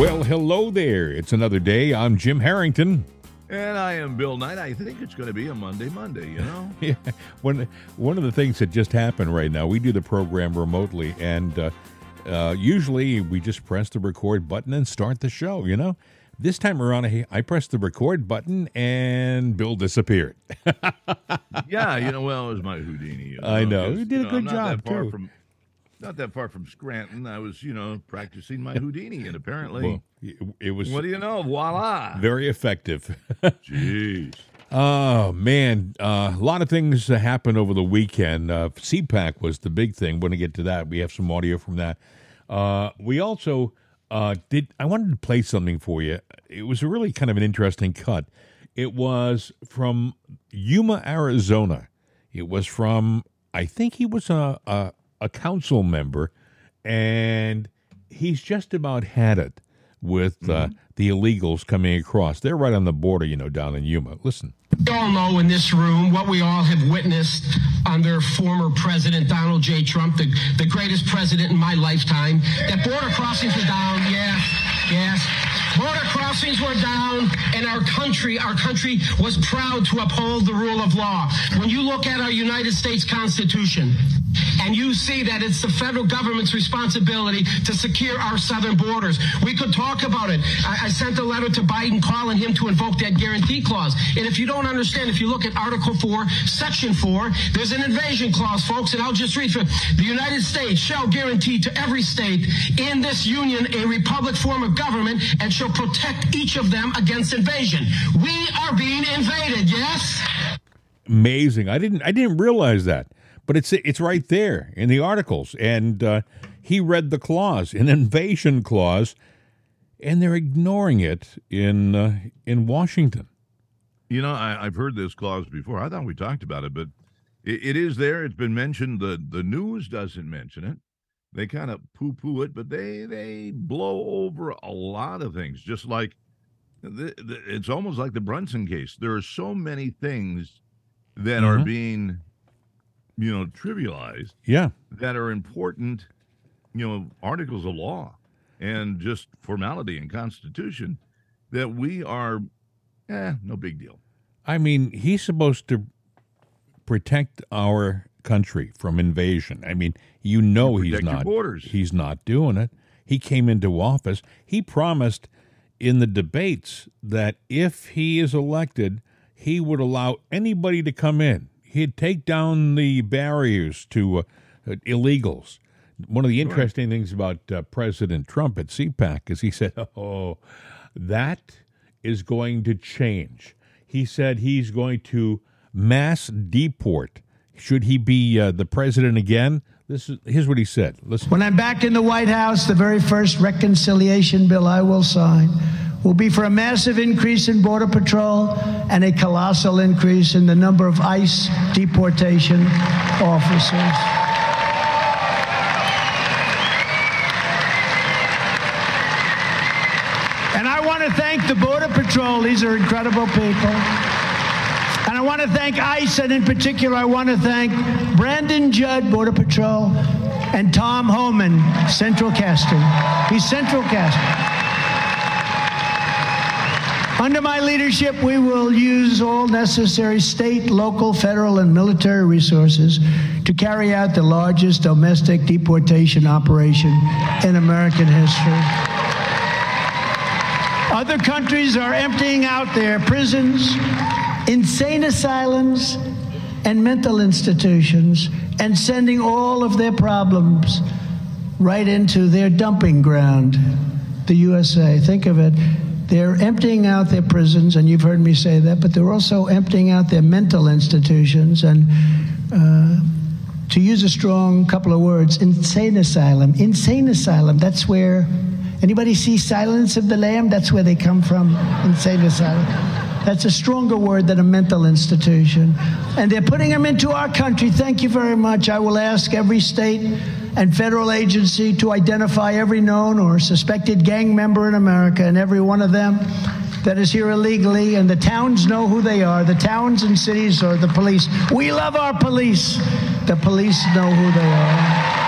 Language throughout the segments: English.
Well, hello there. It's another day. I'm Jim Harrington. And I am Bill Knight. I think it's going to be a Monday, Monday. You know. yeah. One one of the things that just happened right now. We do the program remotely, and uh, uh, usually we just press the record button and start the show. You know. This time around, I, I pressed the record button and Bill disappeared. yeah, you know, well, it was my Houdini. You know, I know. You did you a good know, job, too. From, not that far from Scranton. I was, you know, practicing my Houdini, and apparently, well, it, was. What do you know? Voila! Very effective. Jeez. Oh man, uh, a lot of things happened over the weekend. Uh, CPAC was the big thing. We're going to get to that. We have some audio from that. Uh, we also uh, did. I wanted to play something for you. It was a really kind of an interesting cut. It was from Yuma, Arizona. It was from. I think he was a, a a council member, and he's just about had it with uh, mm-hmm. the illegals coming across. They're right on the border, you know, down in Yuma. Listen. We all know in this room what we all have witnessed under former President Donald J. Trump, the, the greatest president in my lifetime, that border crossings are down. Yes, yes. Border crossings were down, and our country, our country was proud to uphold the rule of law. When you look at our United States Constitution, and you see that it's the federal government's responsibility to secure our southern borders. We could talk about it. I, I, sent a letter to Biden calling him to invoke that guarantee clause. And if you don't understand, if you look at Article 4, Section 4, there's an invasion clause, folks, and I'll just read for the United States shall guarantee to every state in this union a republic form of government and shall protect each of them against invasion. We are being invaded, yes? Amazing. I didn't I didn't realize that but it's it's right there in the articles. And uh, he read the clause, an invasion clause, and they're ignoring it in uh, in Washington. You know, I, have heard this clause before. I thought we talked about it, but it, it is there. It's been mentioned. the The news doesn't mention it. They kind of poo poo it, but they they blow over a lot of things. Just like the, the, it's almost like the Brunson case. There are so many things that mm-hmm. are being you know, trivialized. Yeah. That are important, you know, articles of law and just formality and constitution that we are, eh, no big deal. I mean, he's supposed to protect our country from invasion. I mean, you know he's not borders. He's not doing it. He came into office. He promised in the debates that if he is elected, he would allow anybody to come in he'd take down the barriers to uh, illegals. One of the interesting right. things about uh, President Trump at CPAC is he said, "Oh, that is going to change." He said he's going to mass deport. Should he be uh, the president again? This is here's what he said. Listen. When I'm back in the White House, the very first reconciliation bill I will sign will be for a massive increase in Border Patrol and a colossal increase in the number of ICE deportation officers. And I want to thank the Border Patrol. These are incredible people. I want to thank ICE, and in particular, I want to thank Brandon Judd, Border Patrol, and Tom Homan, Central Casting. He's Central Casting. Under my leadership, we will use all necessary state, local, federal, and military resources to carry out the largest domestic deportation operation in American history. Other countries are emptying out their prisons, insane asylums, and mental institutions and sending all of their problems right into their dumping ground, the USA. Think of it. They're emptying out their prisons, and you've heard me say that, but they're also emptying out their mental institutions. And uh, to use a strong couple of words, insane asylum. Insane asylum, that's where anybody see Silence of the Lamb? That's where they come from, in insane asylum. That's a stronger word than a mental institution. And they're putting them into our country. Thank you very much. I will ask every state and federal agency to identify every known or suspected gang member in America, and every one of them that is here illegally, and the towns know who they are. The towns and cities or the police. We love our police. The police know who they are.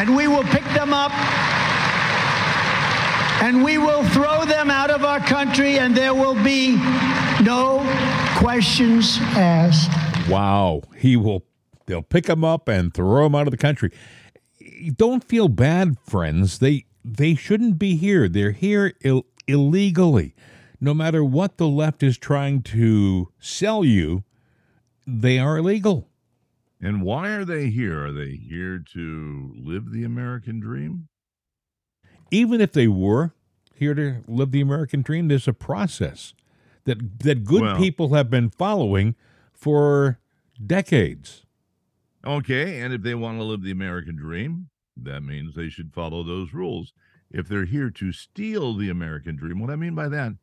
And we will pick them up and we will throw them out of our country, and there will be no questions asked. Wow. He will, they'll pick them up and throw them out of the country. Don't feel bad, friends. They, they shouldn't be here. They're here Ill- illegally. No matter what the left is trying to sell you, they are illegal. And why are they here? Are they here to live the American dream? Even if they were here to live the American dream, there's a process that that good Well- people have been following for decades. Okay, and if they want to live the American dream, that means they should follow those rules. If they're here to steal the American dream, what I mean by that,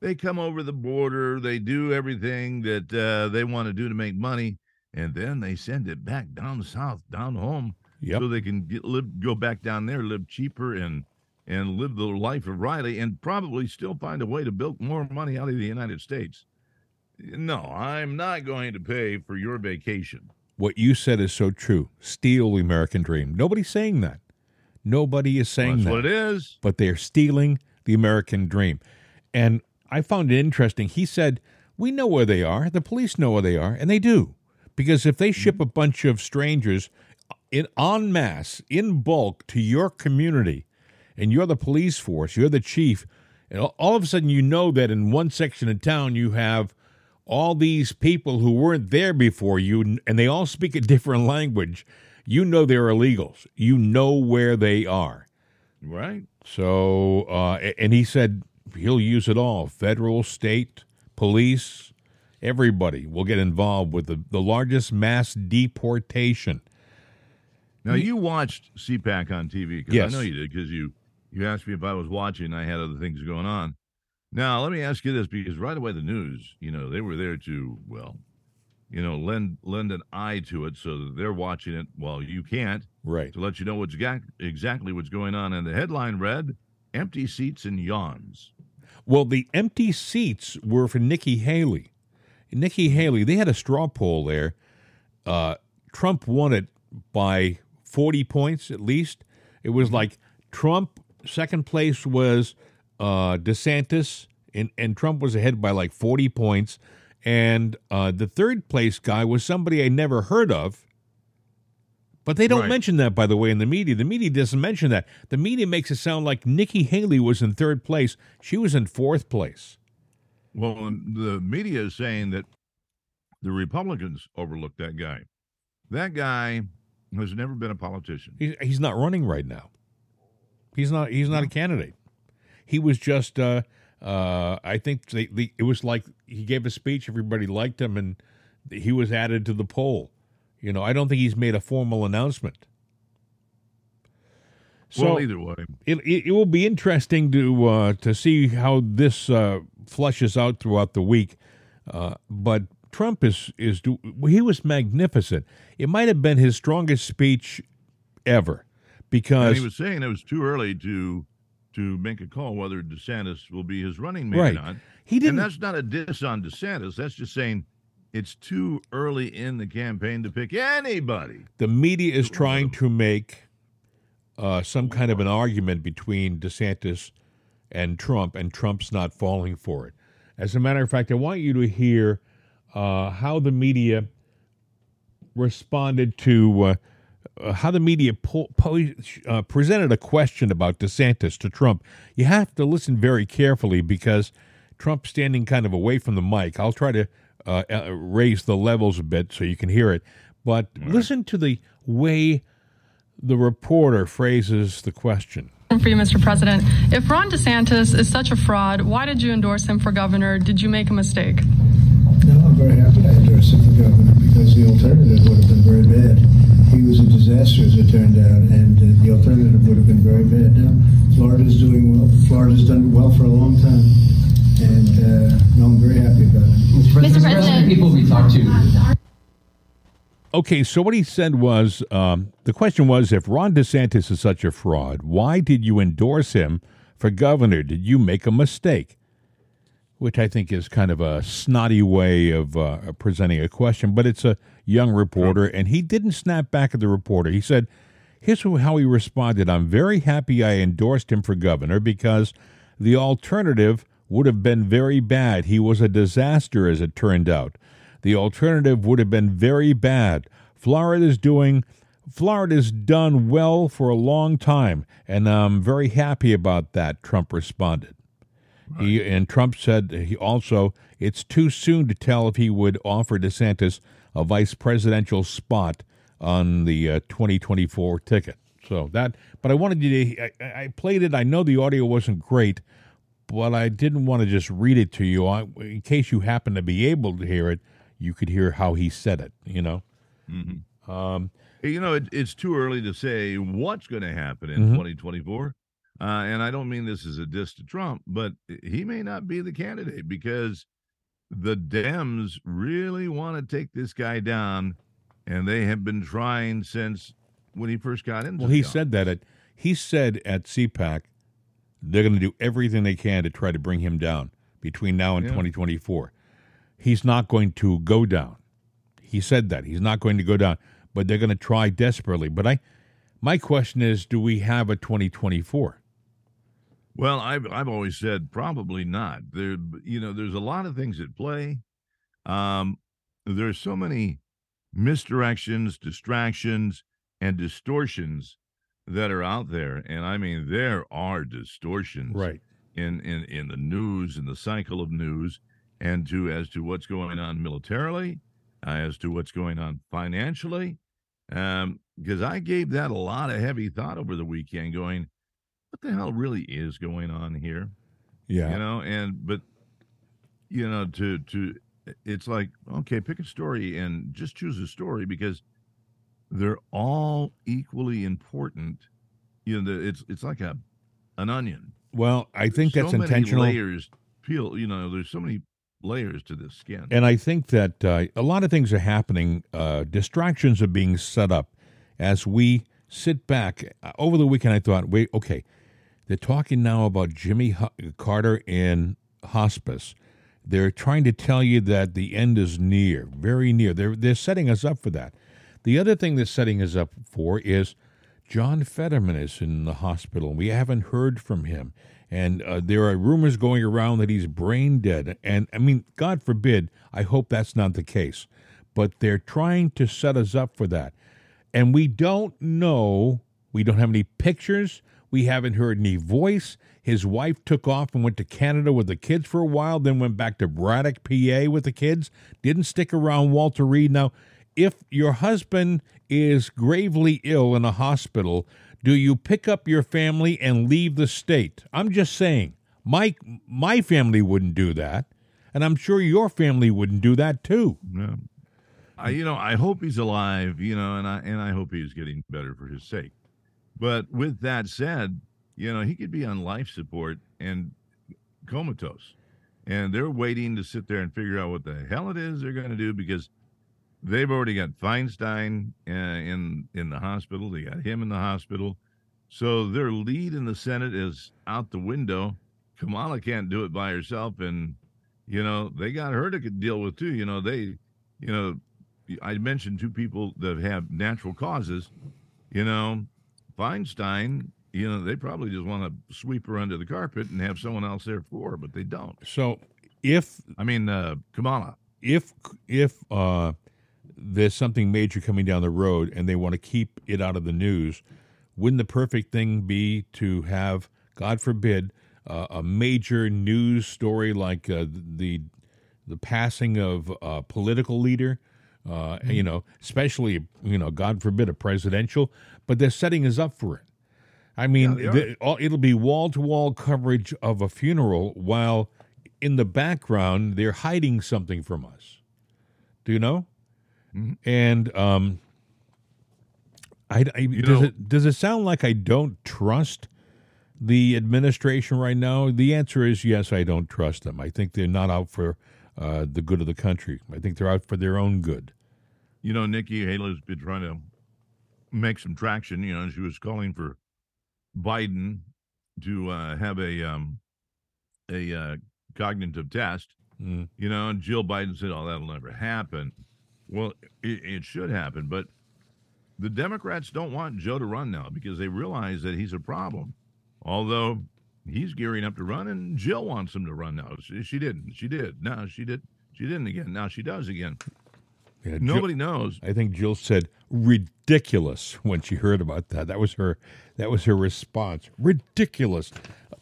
they come over the border, they do everything that uh, they want to do to make money, and then they send it back down south, down home, Yep. so they can get, live, go back down there, live cheaper, and and live the life of Riley, and probably still find a way to bilk more money out of the United States. No, I'm not going to pay for your vacation. What you said is so true. Steal the American dream. Nobody's saying that. Nobody is saying That's that. what it is. but they're stealing the American dream. And I found it interesting. He said, We know where they are. The police know where they are, and they do. Because if they ship a bunch of strangers in en masse, in bulk to your community, and you're the police force, you're the chief, and all- all of a sudden you know that in one section of town you have all these people who weren't there before you, and they all speak a different language. You know they're illegals. You know where they are. Right. So, uh, and he said he'll use it all federal, state, police, everybody will get involved with the, the largest mass deportation. Now you watched CPAC on TV because Yes. I know you did because you you asked me if I was watching. I had other things going on. Now let me ask you this because right away the news, you know, they were there to well, you know, lend lend an eye to it so that they're watching it while you can't Right. to let you know what's ga- exactly what's going on. And the headline read, "Empty seats and yawns." Well, the empty seats were for Nikki Haley. Nikki Haley, they had a straw poll there. Uh, Trump won it by 40 points at least. It was like Trump, second place was uh, DeSantis, and, and Trump was ahead by like 40 points. And uh, the third place guy was somebody I never heard of. But they don't Right. mention that, by the way, in the media. The media doesn't mention that. The media makes it sound like Nikki Haley was in third place. She was in fourth place. Well, the media is saying that the Republicans overlooked that guy. That guy has never been a politician. He's, he's not running right now. He's not. He's not a candidate. He was just. Uh, uh, I think they, they, it was like he gave a speech. Everybody liked him, and he was added to the poll. You know, I don't think he's made a formal announcement. So well, either way, it, it, it will be interesting to uh, to see how this uh, flushes out throughout the week. Uh, but Trump is is do, he was magnificent. It might have been his strongest speech ever and because he was saying it was too early to to make a call whether DeSantis will be his running mate Right. or not. he didn't. And that's not a diss on DeSantis. That's just saying it's too early in the campaign to pick anybody. the media is trying to make uh, some kind of an argument between DeSantis and Trump, and Trump's not falling for it. As a matter of fact, I want you to hear uh, how the media responded to uh, uh, how the media po- po- uh, presented a question about DeSantis to Trump. You have to listen very carefully because Trump's standing kind of away from the mic. I'll try to uh, uh, raise the levels a bit so you can hear it. But listen to the way the reporter phrases the question. For you, Mr. President, if Ron DeSantis is such a fraud, why did you endorse him for governor? Did you make a mistake? No, I'm very happy to endorse him for governor because the alternative would have been very bad. He was a disaster, as it turned out, and uh, the alternative would have been very bad. Now, Florida's doing well. Florida's done well for a long time, and uh, no, I'm very happy about it. Mr. President, Mr. President. people we talked to Okay, so what he said was um, the question was if Ron DeSantis is such a fraud, why did you endorse him for governor? Did you make a mistake? Which I think is kind of a snotty way of uh, presenting a question, but it's a young reporter, and he didn't snap back at the reporter. He said, Here's how he responded I'm very happy I endorsed him for governor because the alternative would have been very bad. He was a disaster, as it turned out. The alternative would have been very bad. Florida's doing. Florida's done well for a long time, and I'm very happy about that, Trump responded. He, and Trump said he also, it's too soon to tell if he would offer DeSantis a vice presidential spot on the uh, 2024 ticket. So that, but I wanted you to, I, I, played it. I know the audio wasn't great, but I didn't want to just read it to you. I, in case you happen to be able to hear it, you could hear how he said it, you know? Mm-hmm. Um, you know, it, it's too early to say what's going to happen in mm-hmm. 2024. Uh, and I don't mean this as a diss to Trump, but he may not be the candidate because the Dems really want to take this guy down, and they have been trying since when he first got in. Well, he said that at he said at CPAC they're going to do everything they can to try to bring him down between now and yeah. 2024 he's not going to go down. He said that he's not going to go down, but they're going to try desperately. But I, my question is, do we have a 2024? Well, I've I've always said probably not. There, you know, there's a lot of things at play. Um, there's so many misdirections, distractions, and distortions that are out there, and I mean there are distortions, right? In in in the news, in the cycle of news, and to as to what's going on militarily, uh, as to what's going on financially. Um, because I gave that a lot of heavy thought over the weekend, going, what the hell really is going on here? Yeah. You know, and but you know, to to it's like, okay, pick a story and just choose a story because they're all equally important. You know, it's it's like a an onion. Well, I think that's so intentional. layers peel. You know, there's so many layers to this skin. And I think that uh, a lot of things are happening. Uh, distractions are being set up as we sit back. Uh, over the weekend, I thought, wait, okay, they're talking now about Jimmy H- Carter in hospice. They're trying to tell you that the end is near, very near. They're, they're setting us up for that. The other thing they're setting us up for is John Fetterman is in the hospital. We haven't heard from him and uh, there are rumors going around that he's brain dead. And I mean, God forbid, I hope that's not the case. But they're trying to set us up for that. And we don't know, we don't have any pictures, we haven't heard any voice. His wife took off and went to Canada with the kids for a while, then went back to Braddock, PA with the kids, didn't stick around Walter Reed. Now, if your husband is gravely ill in a hospital, do you pick up your family and leave the state? I'm just saying. My my family wouldn't do that, and I'm sure your family wouldn't do that too. Yeah. I, you know, I hope he's alive. You know, and I and I hope he's getting better for his sake. But with that said, you know, he could be on life support and comatose, and they're waiting to sit there and figure out what the hell it is they're going to do because they've already got Feinstein uh, in in the hospital. They got him in the hospital. So their lead in the Senate is out the window. Kamala can't do it by herself, and you know they got her to deal with too. You know they, you know, I mentioned two people that have natural causes. You know, Feinstein. You know they probably just want to sweep her under the carpet and have someone else there for her, but they don't. So if I mean uh, Kamala, if if uh, there's something major coming down the road and they want to keep it out of the news, wouldn't the perfect thing be to have, God forbid, uh, a major news story like uh, the the passing of a political leader, uh, mm-hmm. you know, especially you know, God forbid, a presidential, but they're setting us up for it. I mean, yeah, the, it'll be wall to wall coverage of a funeral while in the background they're hiding something from us. Do you know? Mm-hmm. And um, I, I does know, it does it sound like I don't trust the administration right now? The answer is yes. I don't trust them. I think they're not out for uh, the good of the country. I think they're out for their own good. You know, Nikki Haley's been trying to make some traction. You know, she was calling for Biden to uh, have a um, a uh, cognitive test. Mm. You know, and Jill Biden said, "Oh, that'll never happen." Well, it, it should happen, but the Democrats don't want Joe to run now because they realize that he's a problem. Although he's gearing up to run, and Jill wants him to run now. She, she didn't. She did. Now she did. She didn't again. Now she does again. Yeah, Nobody Jill, knows. I think Jill said ridiculous when she heard about that. That was her. That was her response. Ridiculous.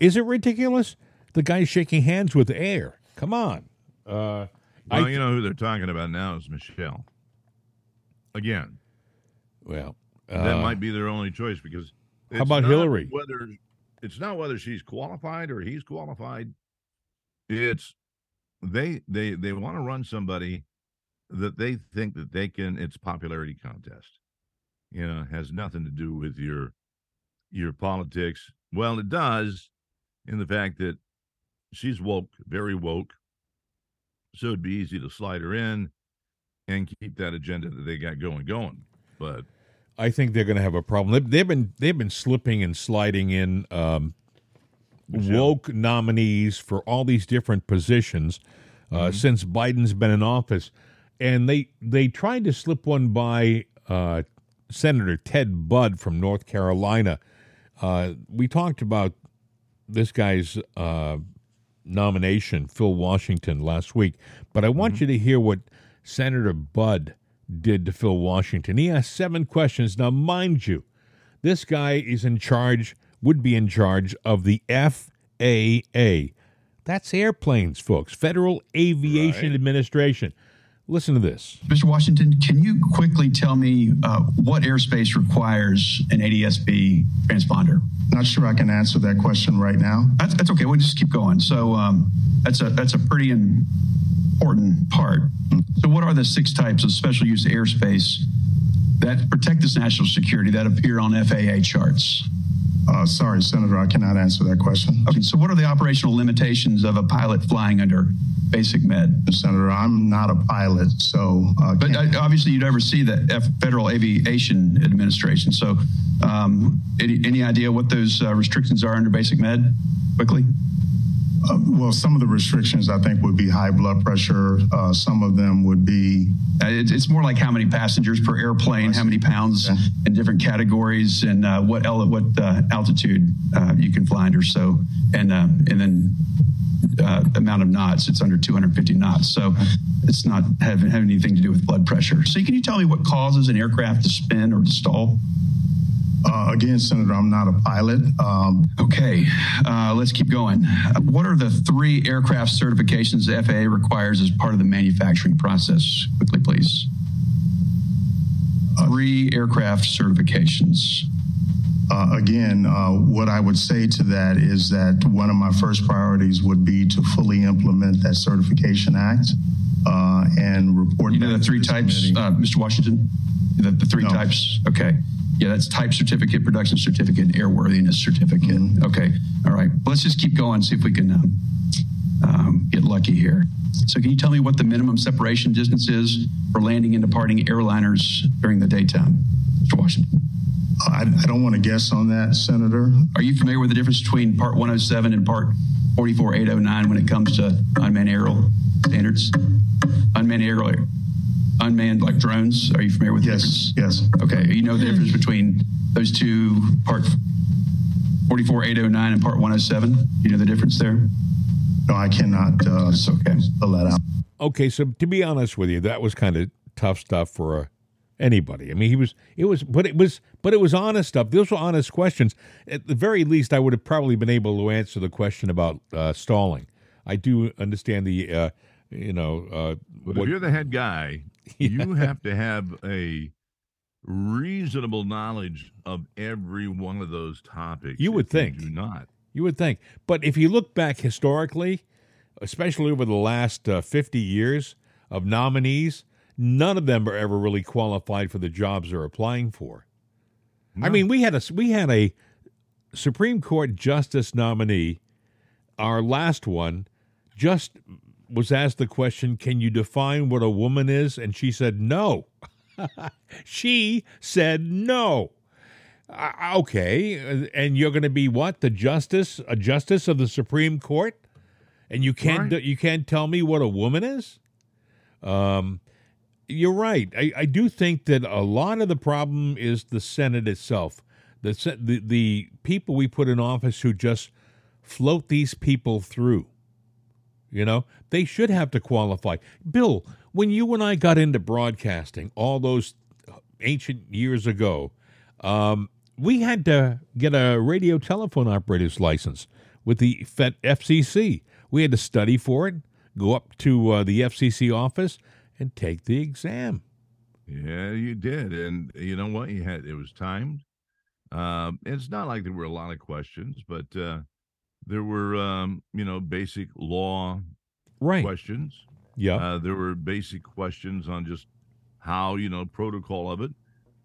Is it ridiculous? The guy's shaking hands with air. Come on. Uh, Well, you know who they're talking about now is Michelle. Again, well, that uh, might be their only choice because. How about Hillary? Whether it's not whether she's qualified or he's qualified. It's they they they want to run somebody that they think that they can. It's popularity contest. You know, has nothing to do with your your politics. Well, it does, in the fact that she's woke, very woke. So it'd be easy to slide her in and keep that agenda that they got going going. But I think they're going to have a problem. They've, been they've been slipping and sliding in um, woke nominees for all these different positions uh, since Biden's been in office, and they they tried to slip one by uh, Senator Ted Budd from North Carolina. Uh, we talked about this guy's uh, nomination, Phil Washington, last week, but I want mm-hmm. you to hear what Senator Budd did to Phil Washington. He asked seven questions. Now, mind you, this guy is in charge, would be in charge of the FAA. That's airplanes, folks, Federal Aviation Administration. Listen to this. Mr. Washington, can you quickly tell me uh, what airspace requires an ADSB transponder? Not sure I can answer that question right now. That's, that's okay. We'll just keep going. So um, that's a that's a pretty important part. So what are the six types of special use airspace that protect this national security that appear on FAA charts? Uh, sorry, Senator, I cannot answer that question. Okay. So what are the operational limitations of a pilot flying under basic med? Senator, I'm not a pilot, so. Uh, But uh, obviously, you'd oversee the F- Federal Aviation Administration. So, um, any, any idea what those uh, restrictions are under basic med? Quickly. Uh, well, some of the restrictions I think would be high blood pressure. Uh, some of them would be Uh, it's, more like how many passengers per airplane, how many pounds Okay. in different categories, and uh, what ele- what uh, altitude uh, you can fly under. So, and uh, and then uh, amount of knots. It's under 250 knots. So, it's not having have anything to do with blood pressure. So, can you tell me what causes an aircraft to spin or to stall? Uh, again, Senator, I'm not a pilot. Um, Okay, uh, let's keep going. Uh, What are the three aircraft certifications the FAA requires as part of the manufacturing process? Quickly, please. Three aircraft certifications. uh, again, uh, what I would say to that is that one of my first priorities would be to fully implement that Certification Act uh, and report. You know the three types, uh, Mr. Washington? The, the three No. types? Okay. Yeah, that's type certificate, production certificate, airworthiness certificate. Okay. All right. Let's just keep going, see if we can um, um, get lucky here. So, can you tell me what the minimum separation distance is for landing and departing airliners during the daytime, Mr. Washington? I, I don't want to guess on that, Senator. Are you familiar with the difference between Part 107 and Part 44809 when it comes to unmanned aerial standards? Unmanned aerial, unmanned like drones. Are you familiar with the Yes, difference? yes. Okay. You know the difference between those two, Part 44809 and Part 107? You know the difference there? No, I cannot uh, That's okay. spell that out. Okay, so to be honest with you, that was kind of tough stuff for uh, anybody. I mean, he was, it was, but it was, but it was honest stuff. Those were honest questions. At the very least, I would have probably been able to answer the question about uh, stalling. I do understand the, uh, you know, uh, But what- if you're the head guy, you have to have a reasonable knowledge of every one of those topics. You would think. do not. You would think. But if you look back historically, especially over the last uh, 50 years of nominees, none of them are ever really qualified for the jobs they're applying for. I mean, we had a we had a Supreme Court justice nominee, our last one, just was asked the question, "Can you define what a woman is?" and she said no. she said no. Uh, okay, and you're going to be what? The justice, a justice of the Supreme Court, and you can't Right. you can't tell me what a woman is. Um, you're right. I, I do think that a lot of the problem is the Senate itself. The, the the people we put in office who just float these people through. You know, they should have to qualify. Bill, when you and I got into broadcasting all those ancient years ago, um, we had to get a radio telephone operator's license with the FCC. We had to study for it, go up to uh, the FCC office, and take the exam. Yeah, you did, and you know what? You had it was timed. Um, it's not like there were a lot of questions, but uh, there were um, you know basic law Right. questions. Yeah. Uh, there were basic questions on just how you know protocol of it,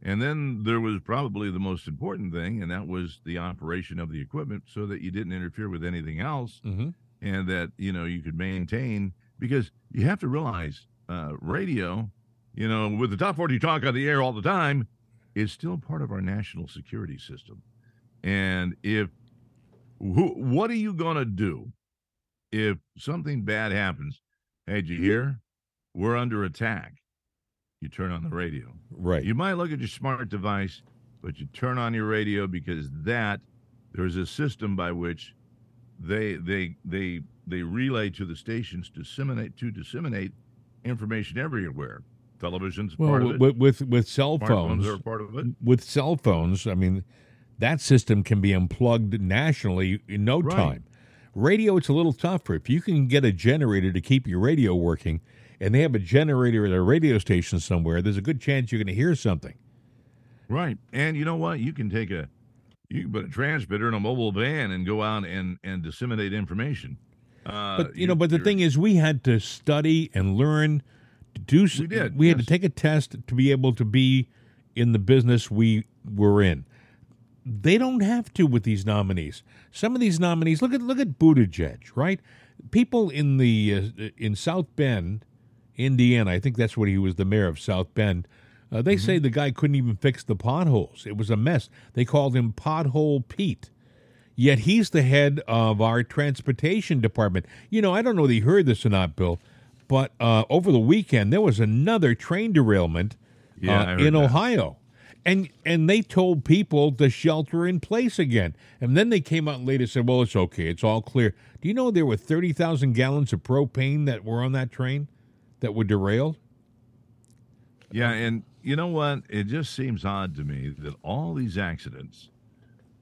and then there was probably the most important thing, and that was the operation of the equipment, so that you didn't interfere with anything else, mm-hmm. and that you know you could maintain because you have to realize uh, radio, you know, with the top forty talk on the air all the time, is still part of our national security system, and if who, what are you gonna do if something bad happens? Hey, did you mm-hmm. hear? We're under attack. You turn on the radio. Right. You might look at your smart device, but you turn on your radio because that there's a system by which they they they they relay to the stations to disseminate to disseminate information everywhere. Television's part well, of it. with, with with cell Smartphones phones, are part of it. with cell phones, I mean, that system can be unplugged nationally in no Right. time. Radio, it's a little tougher. If you can get a generator to keep your radio working, and they have a generator at a radio station somewhere, there's a good chance you're going to hear something. Right. And you know what? You can take a you can put a transmitter in a mobile van and go out and and disseminate information. Uh, But you know, but the thing is, we had to study and learn to do. We did, We had to take a test to be able to be in the business we were in. They don't have to with these nominees. Some of these nominees, look at look at Buttigieg, right? People in the uh, in South Bend, Indiana, I think that's what he was the mayor of South Bend. Uh, they say the guy couldn't even fix the potholes. It was a mess. They called him Pothole Pete. Yet he's the head of our transportation department. You know, I don't know whether you heard this or not, Bill, but uh, over the weekend there was another train derailment Yeah, uh, in that. Ohio, and and they told people to shelter in place again. And then they came out later and said, "Well, it's okay, it's all clear." Do you know there were thirty thousand gallons of propane that were on that train that were derailed? Yeah, and you know what? It just seems odd to me that all these accidents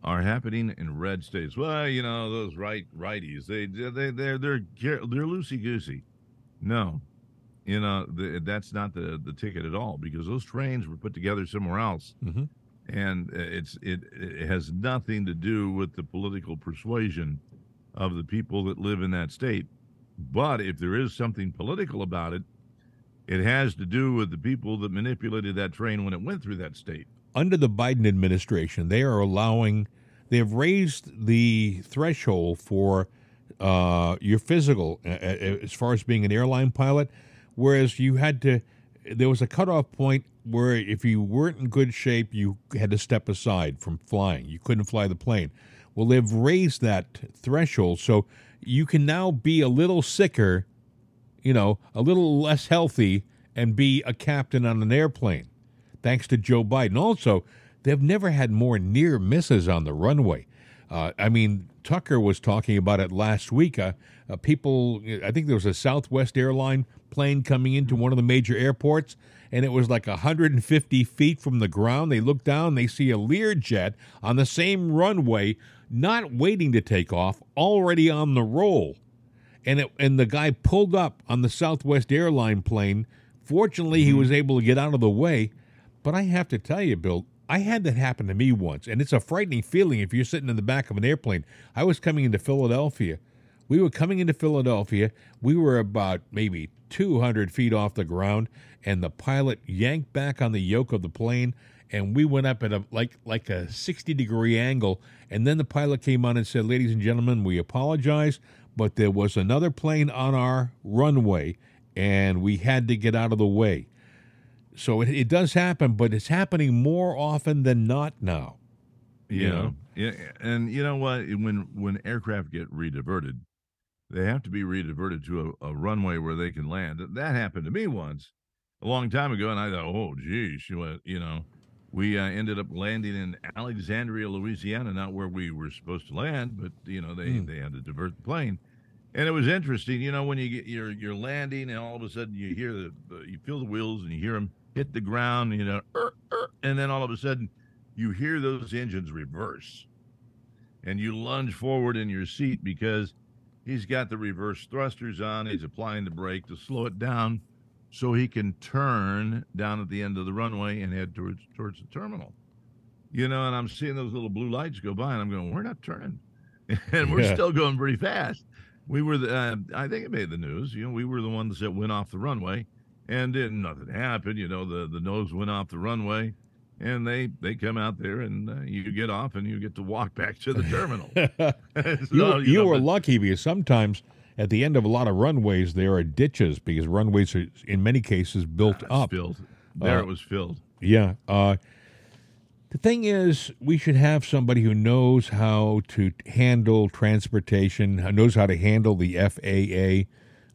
are happening in red states. Well, you know, those right righties, they they they're they're they're loosey goosey. No, you know the, that's not the the ticket at all because those trains were put together somewhere else, Mhm. and it's it it has nothing to do with the political persuasion of the people that live in that state. But if there is something political about it, it has to do with the people that manipulated that train when it went through that state. under the Biden administration, they are allowing, they have raised the threshold for uh, your physical uh, as far as being an airline pilot, whereas you had to, there was a cutoff point where if you weren't in good shape, you had to step aside from flying. You couldn't fly the plane. Well, they've raised that threshold, so you can now be a little sicker, you know, a little less healthy, and be a captain on an airplane thanks to Joe Biden. Also, they've never had more near misses on the runway. Uh, I mean, Tucker was talking about it last week. Uh, uh, people, I think there was a Southwest airline plane coming into one of the major airports, and it was like 150 feet from the ground. They look down, they see a Learjet on the same runway, not waiting to take off, already on the roll and it, and the guy pulled up on the Southwest airline plane. Fortunately, he mm-hmm. was able to get out of the way. But I have to tell you, Bill, I had that happen to me once, and it's a frightening feeling if you're sitting in the back of an airplane. I was coming into Philadelphia. We were coming into Philadelphia. We were about maybe 200 feet off the ground, and the pilot yanked back on the yoke of the plane, and we went up at a like like a 60 degree angle. And then the pilot came on and said, "Ladies and gentlemen, we apologize, but there was another plane on our runway, and we had to get out of the way." So it, it does happen, but it's happening more often than not now. You You know? yeah, and you know what? When when aircraft get rediverted, they have to be rediverted to a, a runway where they can land. That happened to me once, a long time ago, and I thought, oh, geez, you know, we uh, ended up landing in Alexandria, Louisiana, not where we were supposed to land, but you know, they mm. they had to divert the plane. And it was interesting, you know, when you get you're you're landing, and all of a sudden you hear the, you feel the wheels, and you hear them hit the ground, you know, er, er, and then all of a sudden you hear those engines reverse, and you lunge forward in your seat because he's got the reverse thrusters on. He's applying the brake to slow it down so he can turn down at the end of the runway and head towards towards the terminal. You know, and I'm seeing those little blue lights go by, and I'm going, "We're not turning," and we're yeah. still going pretty fast. We were the, uh, I think it made the news. You know, we were the ones that went off the runway, and then nothing happened. You know, the the nose went off the runway, and they they come out there, and uh, you get off, and you get to walk back to the terminal. so, you, you, you know, were but, lucky because sometimes at the end of a lot of runways there are ditches because runways are in many cases built ah, up. Filled. There uh, it was filled. Yeah. Uh, the thing is, we should have somebody who knows how to handle transportation, knows how to handle the FAA.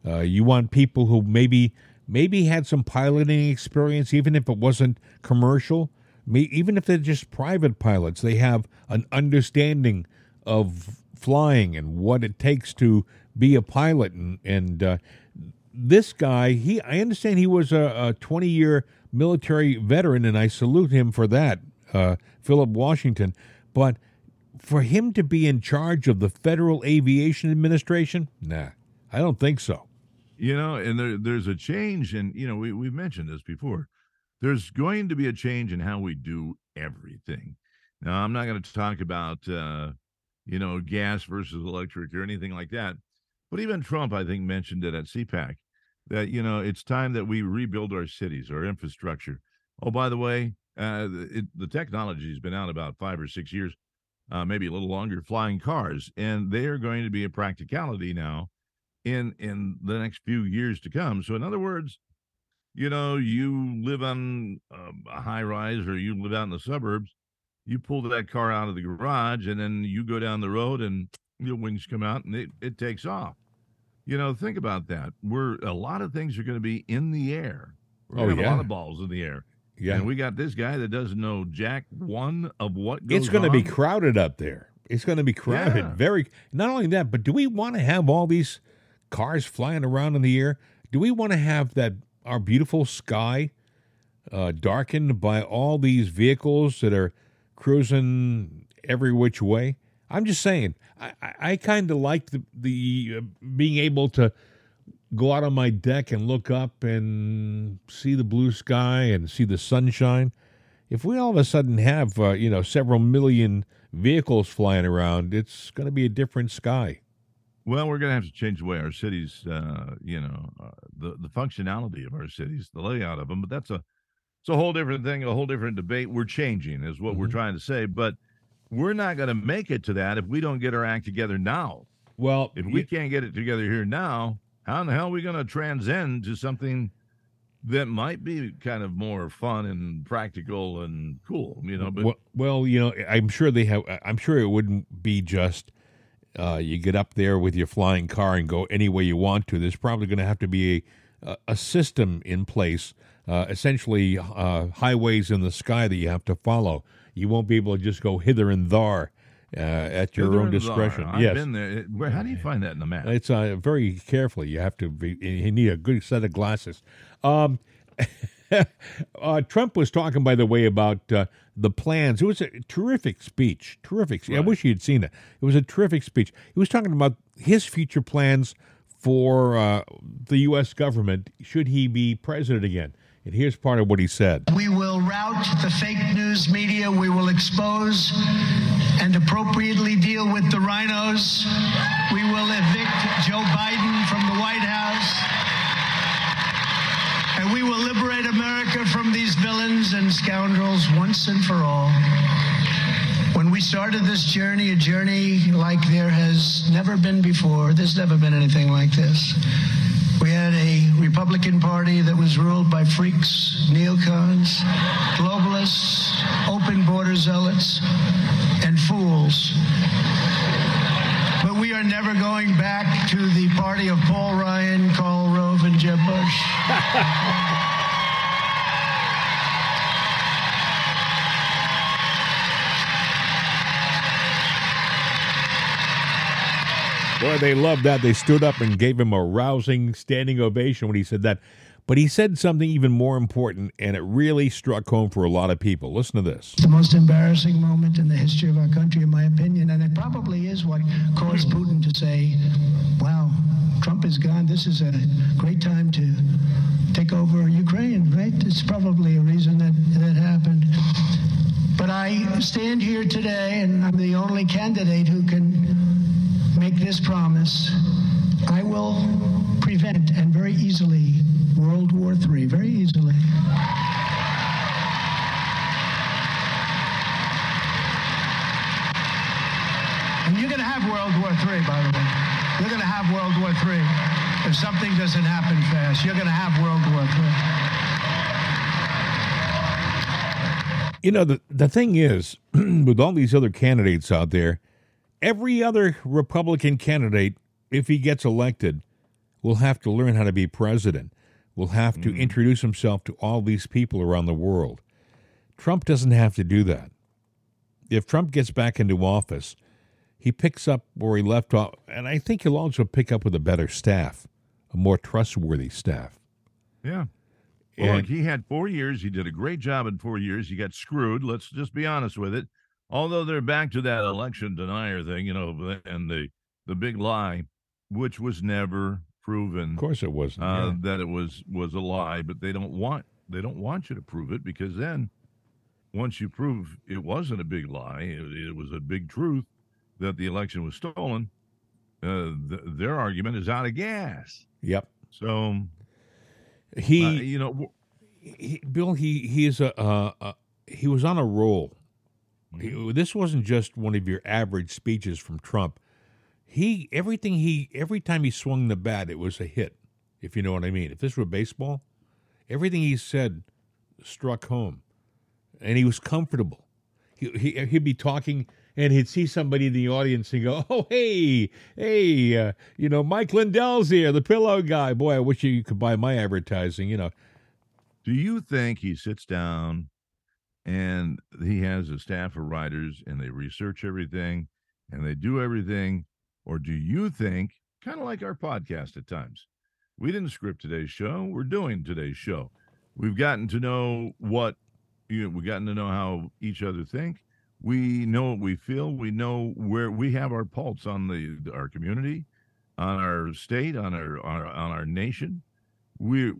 Uh, you want people who maybe maybe had some piloting experience, even if it wasn't commercial. Even if they're just private pilots, they have an understanding of flying and what it takes to be a pilot. And, and uh, this guy, he I understand he was a 20 year military veteran, and I salute him for that, uh, Philip Washington. But for him to be in charge of the Federal Aviation Administration, nah, I don't think so. You know, and there, there's a change, and you know, we we've mentioned this before. There's going to be a change in how we do everything. Now, I'm not going to talk about uh, you know gas versus electric or anything like that. But even Trump, I think, mentioned it at CPAC that you know it's time that we rebuild our cities, our infrastructure. Oh, by the way, uh, it, the technology has been out about five or six years, uh, maybe a little longer. Flying cars, and they are going to be a practicality now in in the next few years to come. So, in other words, you know, you live on um, a high rise or you live out in the suburbs, you pull that car out of the garage, and then you go down the road, and your wings come out, and it, it takes off. You know, think about that. We're a lot of things are going to be in the air. We're oh, yeah. a lot of balls in the air. Yeah. And we got this guy that doesn't know jack one of what It's going to be crowded up there. It's going to be crowded. Yeah. Very. Not only that, but do we want to have all these cars flying around in the air? Do we want to have that our beautiful sky uh, darkened by all these vehicles that are cruising every which way? I'm just saying. I, I kind of like the the uh, being able to go out on my deck and look up and see the blue sky and see the sunshine. If we all of a sudden have uh, you know several million vehicles flying around, it's going to be a different sky. Well, we're going to have to change the way our cities, uh, you know, uh, the the functionality of our cities, the layout of them. But that's a it's a whole different thing, a whole different debate. We're changing, is what mm-hmm. we're trying to say. But we're not going to make it to that if we don't get our act together now. Well, if we can't get it together here now, how in the hell are we going to transcend to something that might be kind of more fun and practical and cool, you know? But well, well you know, I'm sure they have. I'm sure it wouldn't be just uh, you get up there with your flying car and go any way you want to. There's probably going to have to be a, a system in place, uh, essentially uh, highways in the sky that you have to follow you won't be able to just go hither and thar uh, at your hither own discretion. I've yes. been there. Where, how do you find that in the map? It's uh, very carefully. You have to be. You need a good set of glasses. Um, uh, Trump was talking, by the way, about uh, the plans. It was a terrific speech. Terrific. Right. I wish you'd seen it. It was a terrific speech. He was talking about his future plans for uh, the U.S. government should he be president again. And here's part of what he said We will rout the fake news media. We will expose and appropriately deal with the rhinos. We will evict Joe Biden from the White House. And we will liberate America from these villains and scoundrels once and for all. When we started this journey, a journey like there has never been before, there's never been anything like this. We had a Republican Party that was ruled by freaks, neocons, globalists, open border zealots, and fools. But we are never going back to the party of Paul Ryan, Karl Rove, Bush. Boy, they loved that. They stood up and gave him a rousing standing ovation when he said that. But he said something even more important, and it really struck home for a lot of people. Listen to this. It's The most embarrassing moment in the history of our country, in my opinion, and it probably is what caused Putin to say, wow, Trump is gone. This is a great time to take over Ukraine, right? It's probably a reason that that happened. But I stand here today, and I'm the only candidate who can make this promise. I will prevent, and very easily, World War III, very easily. And you're going to have World War III, by the way. You're going to have World War III. If something doesn't happen fast, you're going to have World War III. You know, the, the thing is, with all these other candidates out there, every other Republican candidate, if he gets elected, will have to learn how to be president, will have to mm. introduce himself to all these people around the world. Trump doesn't have to do that. If Trump gets back into office, he picks up where he left off, and I think he'll also pick up with a better staff, a more trustworthy staff. Yeah. Well, And- he had four years. He did a great job in four years. He got screwed. Let's just be honest with it. Although they're back to that election denier thing, you know, and the the big lie, which was never proven Of course, it wasn't. uh, yeah. that it was was a lie. But they don't want they don't want you to prove it because then, once you prove it wasn't a big lie, it, it was a big truth that the election was stolen. Uh, th- their argument is out of gas. Yep. So He, uh, you know, he Bill, he he is a uh, uh, he was on a roll. He- this wasn't just one of your average speeches from Trump. He everything he every time he swung the bat, it was a hit. If you know what I mean. If this were baseball, everything he said struck home, and he was comfortable. He, he he'd be talking. And he'd see somebody in the audience and go, "Oh, hey, hey, uh, you know, Mike Lindell's here, the pillow guy. Boy, I wish you could buy my advertising. You know, Do you think he sits down and he has a staff of writers and they research everything and they do everything? Or do you think, kind of like our podcast at times, we didn't script today's show, we're doing today's show. We've gotten to know what you know, we've gotten to know how each other think. We know what we feel. We know where we have our pulse on the our community, on our state, on our on our, on our nation. We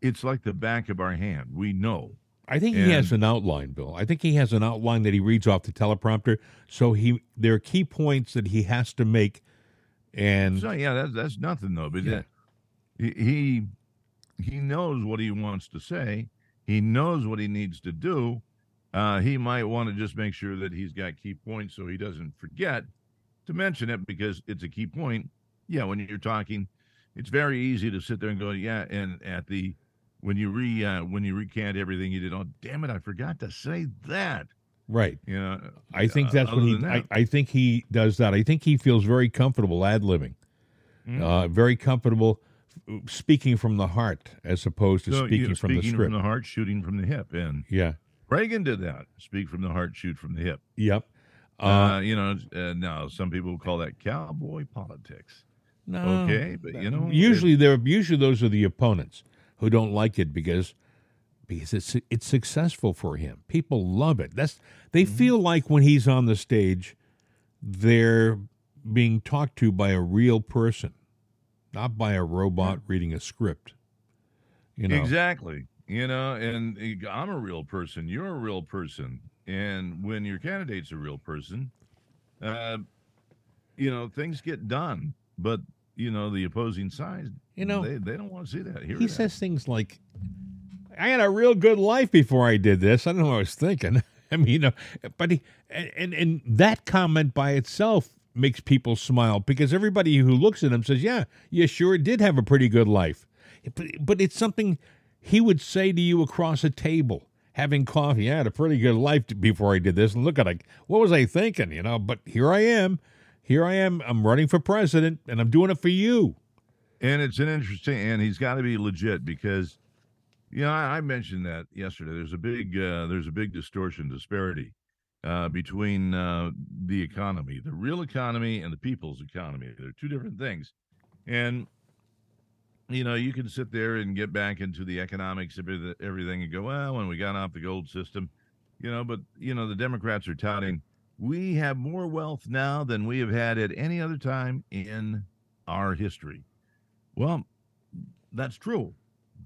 it's like the back of our hand. We know. I think he has an outline, Bill. I think he has an outline that he reads off the teleprompter. So he there are key points that he has to make, and So yeah, that's that's nothing though. But Yeah. he he he knows what he wants to say. He knows what he needs to do. Uh, he might want to just make sure that he's got key points so he doesn't forget to mention it because it's a key point. Yeah, when you're talking, it's very easy to sit there and go, yeah, and at the when you re uh, when you recant everything you did, oh damn it, I forgot to say that. right. You know, I think that's when he. than I, I think he does that. I think he feels very comfortable ad libbing, Mm. uh, very comfortable speaking from the heart as opposed to So, you speaking know, from the speaking script. from the heart, shooting from the hip, and yeah. Reagan did that. Speak from the heart, shoot from the hip. Yep. Uh, Uh, you know, uh, now some people call that cowboy politics. no, okay, but, you know, usually they're usually those are the opponents who don't like it because because it's it's successful for him. People love it. That's they Mm-hmm. feel like when he's on the stage, they're being talked to by a real person, not by a robot reading a script. You know, Exactly. You know, and uh, I'm a real person. You're a real person. And when your candidate's a real person, uh, you know, things get done. But, you know, the opposing side, You know, they, they don't want to see that. Hear he that. says things like, "I had a real good life before I did this." I don't know what I was thinking. I mean, you know, but he and and, that comment by itself makes people smile because everybody who looks at him says, "Yeah, you sure did have a pretty good life." But but it's something he would say to you across a table. Having coffee, I had a pretty good life before I did this, and look at like, what was I thinking, you know? But here I am, here I am. I'm running for president, and I'm doing it for you. And it's an interesting, and he's got to be legit because, you know, I, I mentioned that yesterday. There's a big, uh, there's a big distortion disparity uh, between uh, the economy, the real economy, and the people's economy. They're two different things. And you know, you can sit there and get back into the economics of everything and go, well, when we got off the gold system, you know, but you know, the Democrats are touting we have more wealth now than we have had at any other time in our history. Well, that's true.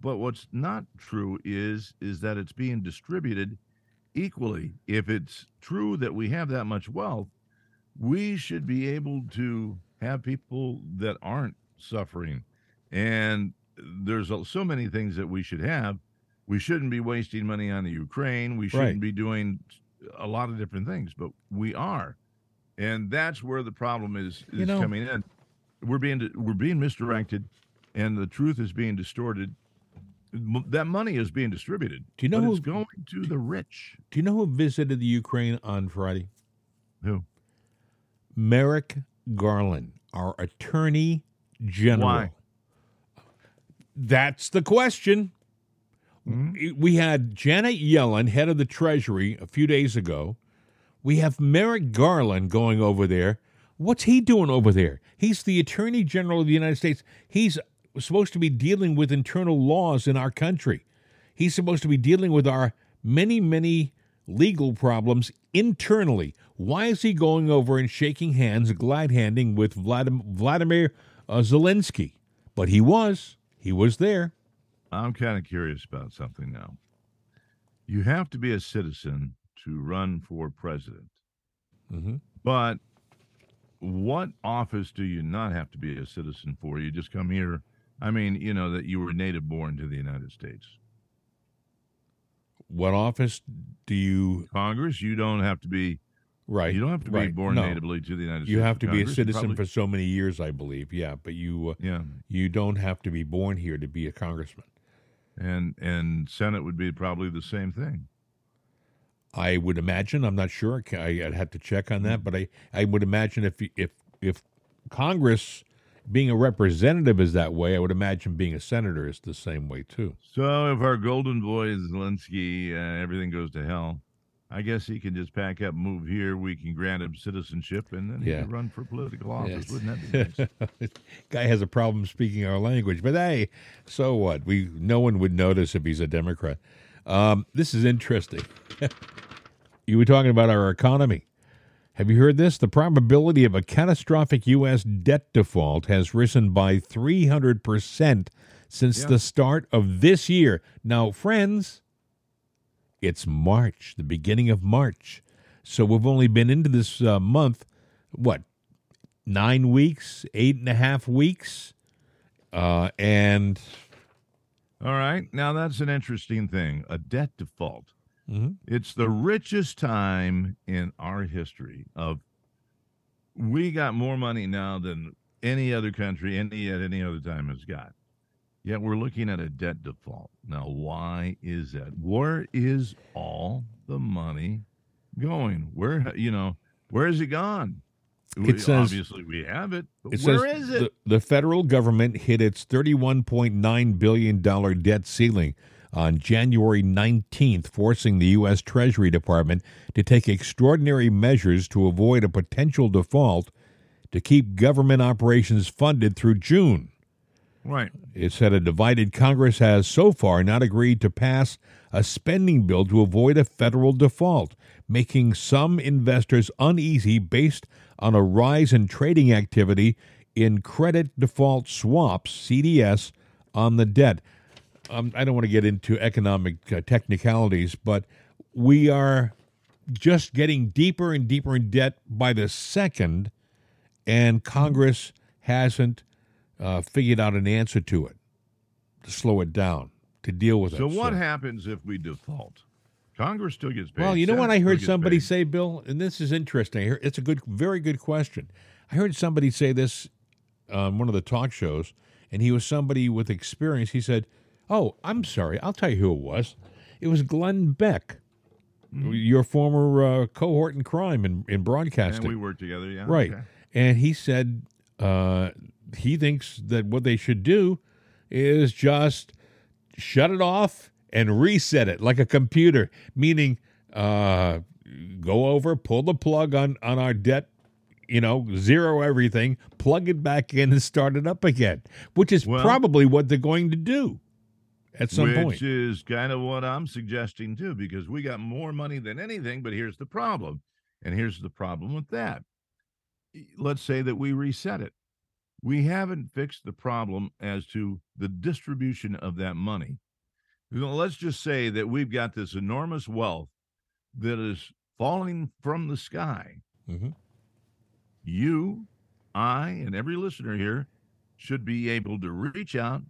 But what's not true is is that it's being distributed equally. If it's true that we have that much wealth, we should be able to have people that aren't suffering. And there's so many things that we should have. We shouldn't be wasting money on the Ukraine. We shouldn't Right. be doing a lot of different things, but we are. And that's where the problem is, is You know- coming in. We're being we're being misdirected and the truth is being distorted. M- That money is being distributed. Do you know but who- it's going to the rich? Do you know who visited the Ukraine on Friday? Who? Merrick Garland, our Attorney General. Why? That's the question. Hmm? We had Janet Yellen, head of the Treasury, a few days ago. We have Merrick Garland going over there. What's he doing over there? He's the Attorney General of the United States. He's supposed to be dealing with internal laws in our country. He's supposed to be dealing with our many, many legal problems internally. Why is he going over and shaking hands, glad handing with Vladimir, Vladimir uh, Zelensky? But he was. He was there. I'm kind of curious about something now. You have to be a citizen to run for president. Mm-hmm. But what office do you not have to be a citizen for? You just come here. I mean, you know, that you were native born to the United States. What office do you Congress, you don't have to be right? you don't have to be born no. natively to the United States. You have to be a citizen probably- for so many years, I believe. Yeah, but you uh, yeah. you don't have to be born here to be a congressman. And and Senate would be probably the same thing. I would imagine. I'm not sure. I, I'd have to check on that, but I, I would imagine if if if Congress being a representative is that way, I would imagine being a senator is the same way too. So if our golden boy Zelensky, uh, everything goes to hell, I guess he can just pack up, move here. We can grant him citizenship, and then he Yeah. can run for political office. Yes. Wouldn't that be nice? Guy has a problem speaking our language, but hey, so what? We no one would notice if he's a Democrat. Um, this is interesting. you were talking about our economy. Have you heard this? The probability of a catastrophic U.S. debt default has risen by 300% since Yeah. the start of this year. Now, friends, it's March, the beginning of March. So we've only been into this uh, month, what, nine weeks, eight and a half weeks? Uh, and All right. Now that's an interesting thing. A debt default. Mhm. It's the richest time in our history of we got more money now than any other country any at any other time has got. Yet we're looking at a debt default. Now why is that? Where is all the money going? Where you know, where is it gone? We- It says- obviously we have it, It where is it? The, the federal government hit its $31.9 billion debt ceiling on January 19th, forcing the U.S. Treasury Department to take extraordinary measures to avoid a potential default to keep government operations funded through June. Right. It said a divided Congress has so far not agreed to pass a spending bill to avoid a federal default, making some investors uneasy based on a rise in trading activity in credit default swaps, CDS, on the debt. Um, I don't want to get into economic uh, technicalities, but we are just getting deeper and deeper in debt by the second, and Congress hasn't uh, figured out an answer to it, to slow it down, to deal with So it. So, what happens if we default? Congress still gets paid. Well, you know what I heard somebody paid. say, Bill, and this is interesting. Heard- It's a good, very good question. I heard somebody say this on one of the talk shows, and he was somebody with experience. He said, "Oh, I'm sorry. I'll tell you who it was. It was Glenn Beck, Mm-hmm. your former uh, cohort in crime in, in broadcasting." And we work together, yeah. Right. okay. And he said uh, he thinks that what they should do is just shut it off and reset it like a computer, meaning uh, go over, pull the plug on on our debt, you know, zero everything, plug it back in, and start it up again, which is Well- probably what they're going to do at some Which point. Which is kind of what I'm suggesting too, because we got more money than anything. But here's the problem. And here's the problem with that. Let's say that we reset it. We haven't fixed the problem as to the distribution of that money. You know, Let's just say that we've got this enormous wealth that is falling from the sky. Mhm. You, I, and every listener here should be able to reach out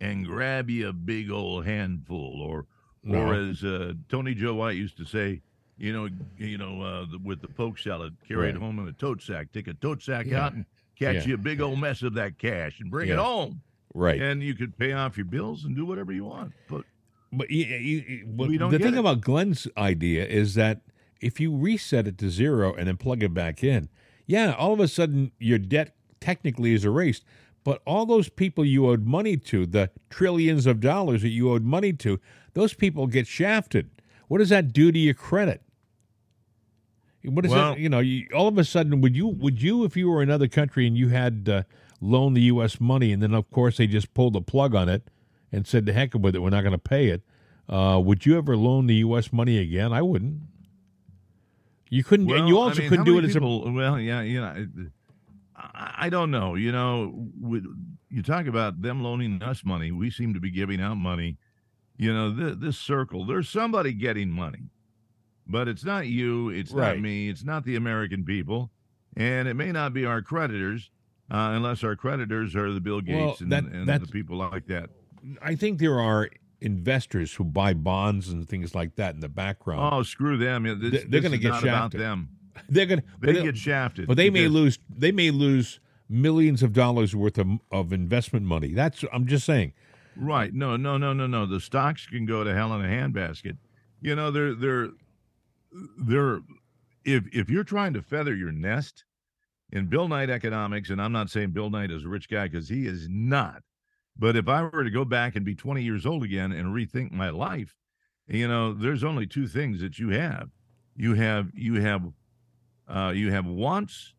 and grab you a big old handful, or or as uh, Tony Joe White used to say, you know, you know, uh, the, with the poke salad, carried Right. home in a tote sack. Take a tote sack Yeah. out and catch Yeah. you a big old mess of that cash and bring it home, Right. and you could pay off your bills and do whatever you want. But But you, you, but We don't the thing it. about Glenn's idea is that if you reset it to zero and then plug it back in, yeah, all of a sudden your debt technically is erased. But all those people you owed money to, the trillions of dollars that you owed money to, those people get shafted. What does that do to your credit? What is Well- that? You know, you, all of a sudden, would you would you if you were another country and you had uh, loaned the U.S. money and then of course they just pulled the plug on it and said to heck with it, we're not going to pay it. Uh, would you ever loan the U.S. money again? I wouldn't. You couldn't, and you Well, I also mean, couldn't do it many as a Well, yeah, you know, I, I don't know. You know, with, you talk about them loaning us money. We seem to be giving out money. You know, this, this circle. There's somebody getting money, but it's not you. It's Right. not me. It's not the American people, and it may not be our creditors, uh, unless our creditors are the Bill Gates and, that- and the people like that. I think there are investors who buy bonds and things like that in the background. Oh, screw them! This, They- they're gonna get not about shafted. them. They're going They to get shafted, but they may lose. They may lose millions of dollars worth of, of investment money. That's I'm just saying. Right. No, no, no, no, no. The stocks can go to hell in a handbasket. You know, they're they're they're if if you're trying to feather your nest in Bill Knight economics, and I'm not saying Bill Knight is a rich guy because he is not. But if I were to go back and be 20 years old again and rethink my life, you know, there's only two things that you have. You have you have uh, you have wants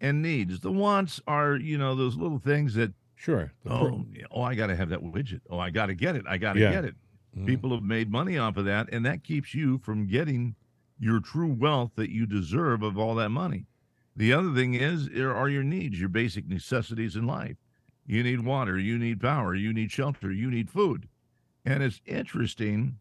and needs. The wants are, you know, those little things that Sure. Oh, oh, I got to have that widget. Oh, I got to get it. I got to Yeah. get it. Mhm. People have made money off of that, and that keeps you from getting your true wealth that you deserve of all that money. The other thing is, there are your needs, your basic necessities in life. You need water, you need power, you need shelter, you need food. And it's interesting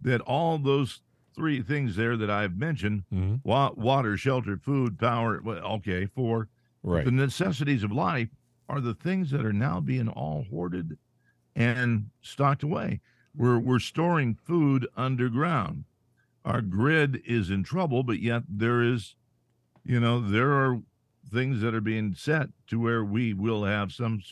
that all those three things there that I've mentioned Mhm. wa- water, shelter, food, power well, okay, four Right. the necessities of life are the things that are now being all hoarded and stocked away. We're we're storing food underground. Our grid is in trouble, but yet there is, you know, there are things that are being set to where we will have some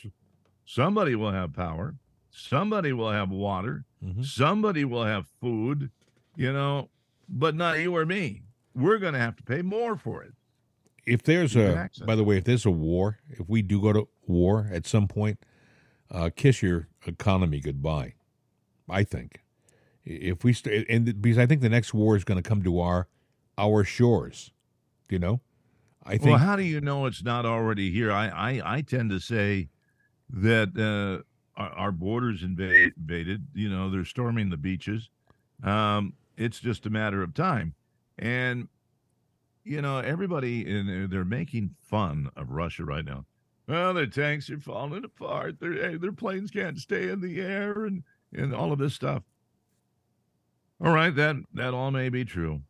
somebody will have power, somebody will have water, Mhm. somebody will have food, you know, but not you or me. We're going to have to pay more for it. if there's You a by the way if there's a war if we do go to war at some point uh, kiss your economy goodbye i think if we st- and because i think the next war is going to come to our our shores you know i think Well, how do you know it's not already here? I I, I tend to say that uh, our, our borders invade, invaded. You know, they're storming the beaches. Um, it's just a matter of time, and you know, everybody in there, they're making fun of Russia right now. Well, their tanks are falling apart. Their their planes can't stay in the air, and and all of this stuff. All right, that that all may be true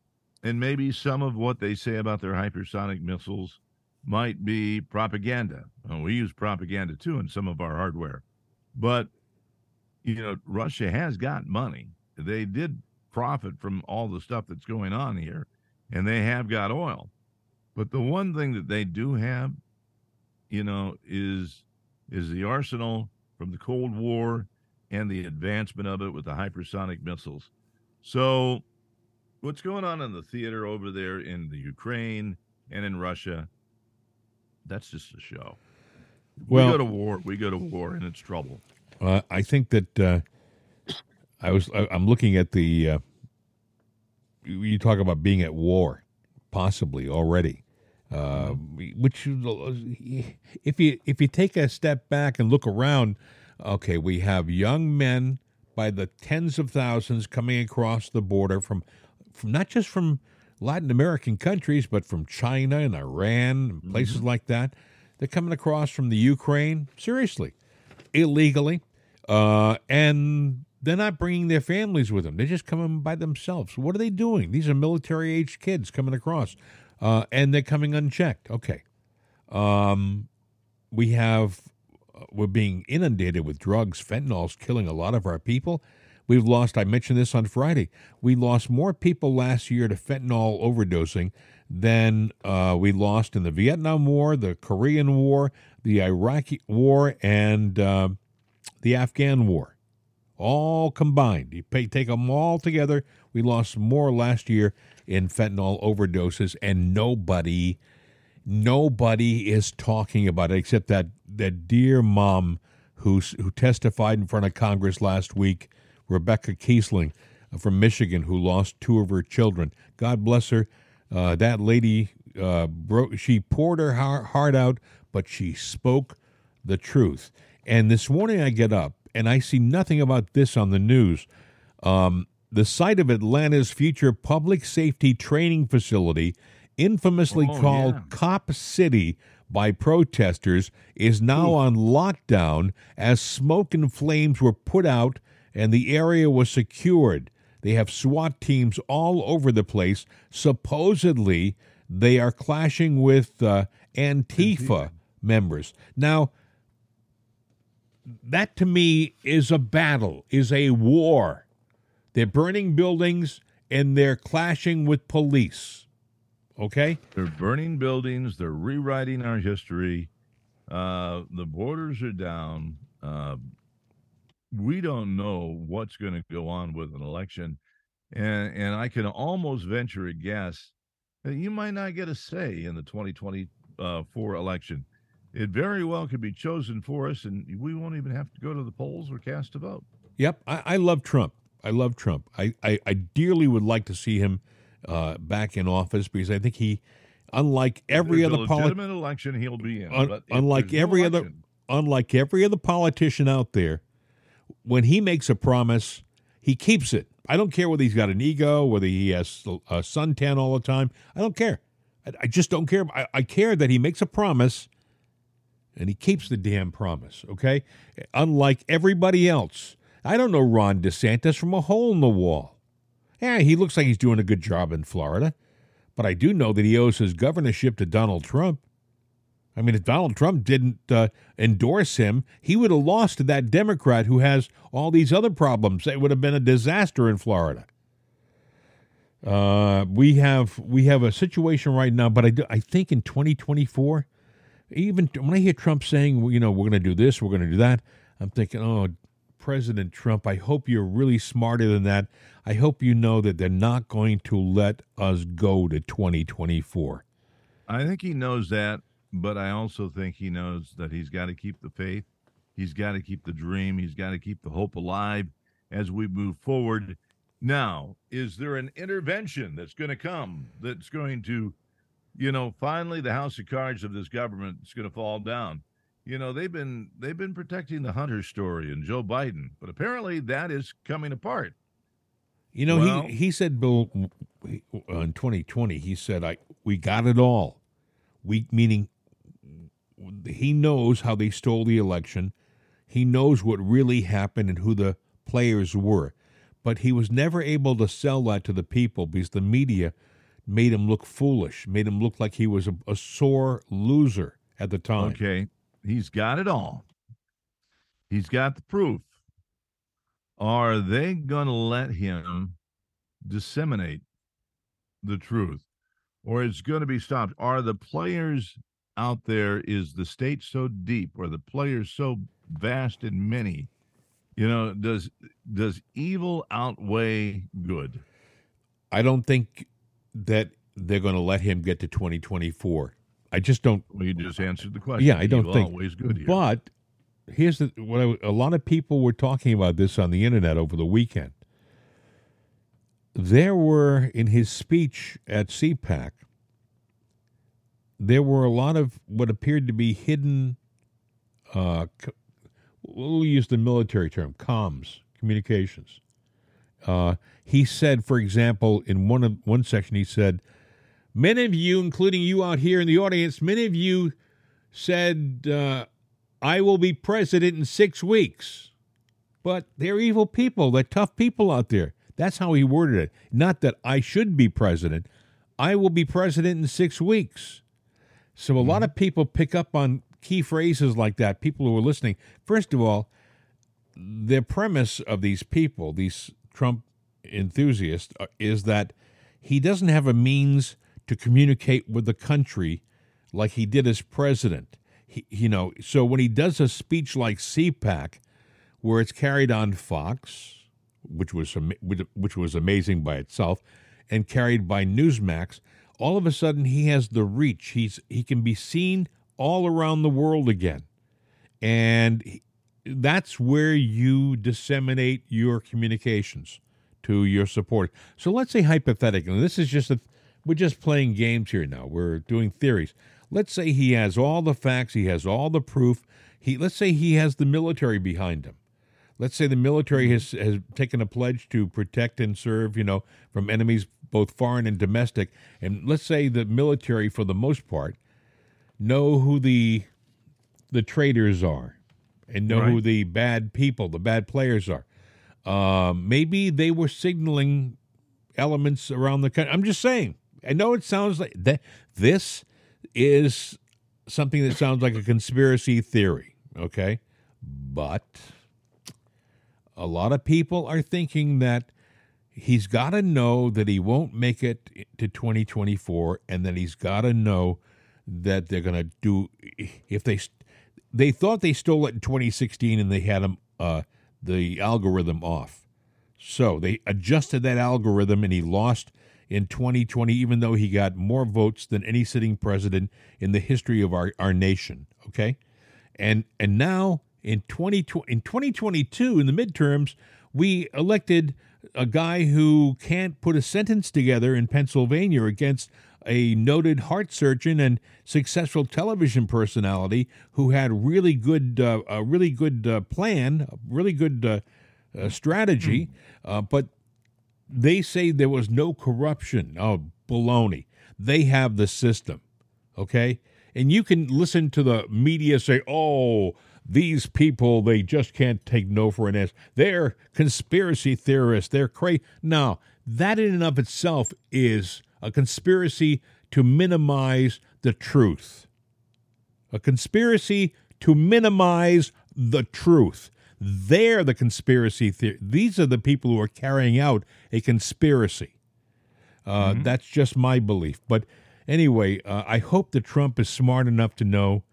and maybe some of what they say about their hypersonic missiles might be propaganda. Well, we use propaganda too in some of our hardware, but you know, Russia has got money. They did profit from all the stuff that's going on here, and they have got oil. But the one thing that they do have, you know, is is the arsenal from the Cold War and the advancement of it with the hypersonic missiles. So what's going on in the theater over there in the Ukraine and in Russia, that's just a show. Well- we go to war, we go to war, and it's trouble. Uh, I think that uh, I was. I, I'm looking at the uh, you talk about being at war, possibly already. Uh, which, if you if you take a step back and look around, okay, we have young men by the tens of thousands coming across the border from, from not just from Latin American countries, but from China and Iran and places like that. They're coming across from the Ukraine, seriously, illegally, uh, and they're not bringing their families with them. They're just coming by themselves. What are they doing? These are military aged kids coming across, uh, and they're coming unchecked. Okay. Um, we have, we're being inundated with drugs. Fentanyl's killing a lot of our people. We've lost, I mentioned this on Friday, we lost more people last year to fentanyl overdosing than uh, we lost in the Vietnam War, the Korean War, the Iraqi War, and uh, the Afghan War all combined. You pay, take them all together. We lost more last year in fentanyl overdoses, and nobody, nobody is talking about it except that that dear mom who who testified in front of Congress last week, Rebecca Kiessling from Michigan, who lost two of her children. God bless her. Uh, that lady uh. She poured her heart out, but she spoke the truth. And this morning I get up and I see nothing about this on the news. Um, the site of Atlanta's future public safety training facility, infamously Oh, called yeah. Cop City by protesters, is now on lockdown as smoke and flames were put out and the area was secured. They have SWAT teams all over the place. Supposedly, they are clashing with uh, Antifa members. Now, that to me is a battle, is a war. They're burning buildings and they're clashing with police. Okay? They're burning buildings. They're rewriting our history. Uh, the borders are down. Uh, we don't know what's going to go on with an election, and and I can almost venture a guess that you might not get a say in the 2024 election. It very well could be chosen for us, and we won't even have to go to the polls or cast a vote. Yep. I, I love Trump. I love Trump. I, I, I dearly would like to see him uh, back in office because I think he, unlike every There's other politician, election, he'll be in. Un- unlike there's no every other election- unlike every other politician out there when he makes a promise he keeps it. I don't care whether he's got an ego whether he has a suntan all the time. I don't care. I, I just don't care. I, I care that he makes a promise and he keeps the damn promise okay? Unlike everybody else. I don't know ron desantis from a hole in the wall yeah he looks like he's doing a good job in florida but i do know that he owes his governorship to donald trump I mean, if Donald Trump didn't uh, endorse him, he would have lost to that Democrat who has all these other problems. It would have been a disaster in Florida. Uh, we have we have a situation right now, but I, do, I think in 2024, even when I hear Trump saying, you know, we're going to do this, we're going to do that, I'm thinking, oh, President Trump, I hope you're really smarter than that. I hope you know that they're not going to let us go to 2024. I think he knows that, but I also think he knows that he's got to keep the faith. He's got to keep the dream. He's got to keep the hope alive as we move forward. Now, is there an intervention that's going to come that's going to, you know, finally the house of cards of this government is going to fall down? You know, they've been they've been protecting the Hunter story and Joe Biden, but apparently that is coming apart. You know, Well- he he said, Bill, uh, in 2020, he said, "I we got it all." We meaning he knows how they stole the election. He knows what really happened and who the players were, but he was never able to sell that to the people because the media made him look foolish, made him look like he was a, a sore loser at the time. Okay. He's got it all. He's got the proof. Are they going to let him disseminate the truth? Or it's going to be stopped? Are the players out there, is the state so deep? Or the players so vast and many? You know, does does evil outweigh good? I don't think that they're going to let him get to 2024. I just don't Well, you just answered the question. Yeah, I don't Evil think. always good here. But here's the what I, a lot of people were talking about this on the internet over the weekend. there were in his speech at CPAC, there were a lot of what appeared to be hidden. Uh, we'll use the military term, comms, communications. Uh, he said, for example, in one of one section, he said, "Many of you, including you out here in the audience, many of you said uh, I will be president in six weeks, but they're evil people. They're tough people out there. That's how he worded it. Not that I should be president. I will be president in six weeks. So a lot of people pick up on key phrases like that. People who are listening. First of all, the premise of these people, these Trump enthusiasts, uh, is that he doesn't have a means to communicate with the country like he did as president. He, you know, so when he does a speech like CPAC, where it's carried on Fox, which was which was amazing by itself, and carried by Newsmax, all of a sudden he has the reach. He's he can be seen all around the world again, and that's where you disseminate your communications to your support. So let's say hypothetically, this is just a we're just playing games here now. We're doing theories. Let's say he has all the facts, he has all the proof. He let's say he has the military behind him. Let's say the military has has taken a pledge to protect and serve, you know, from enemies both foreign and domestic. And let's say the military, for the most part, know who the the traitors are and know right. who the bad people, the bad players are. Uh, maybe they were signaling elements around the country. I'm just saying. I know it sounds like that. This is something that sounds like a conspiracy theory, okay? But a lot of people are thinking that he's got to know that he won't make it to 2024 and that he's got to know that they're going to do if they they thought they stole it in 2016 and they had him uh, the algorithm off. So they adjusted that algorithm and he lost in 2020, even though he got more votes than any sitting president in the history of our, our nation. Okay. And and now in 2020 in 2022 in the midterms, we elected a guy who can't put a sentence together in Pennsylvania against a noted heart surgeon and successful television personality who had really good uh, a really good uh, plan, a really good uh, uh strategy, mm. but they say there was no corruption. Oh, baloney. They have the system. Okay? And you can listen to the media say, oh, these people, they just can't take no for an answer. They're conspiracy theorists. They're crazy. No, that in and of itself is a conspiracy to minimize the truth. A conspiracy to minimize the truth. They're the conspiracy theory. These are the people who are carrying out a conspiracy. Uh, mm-hmm. That's just my belief. But anyway, uh, I hope that Trump is smart enough to know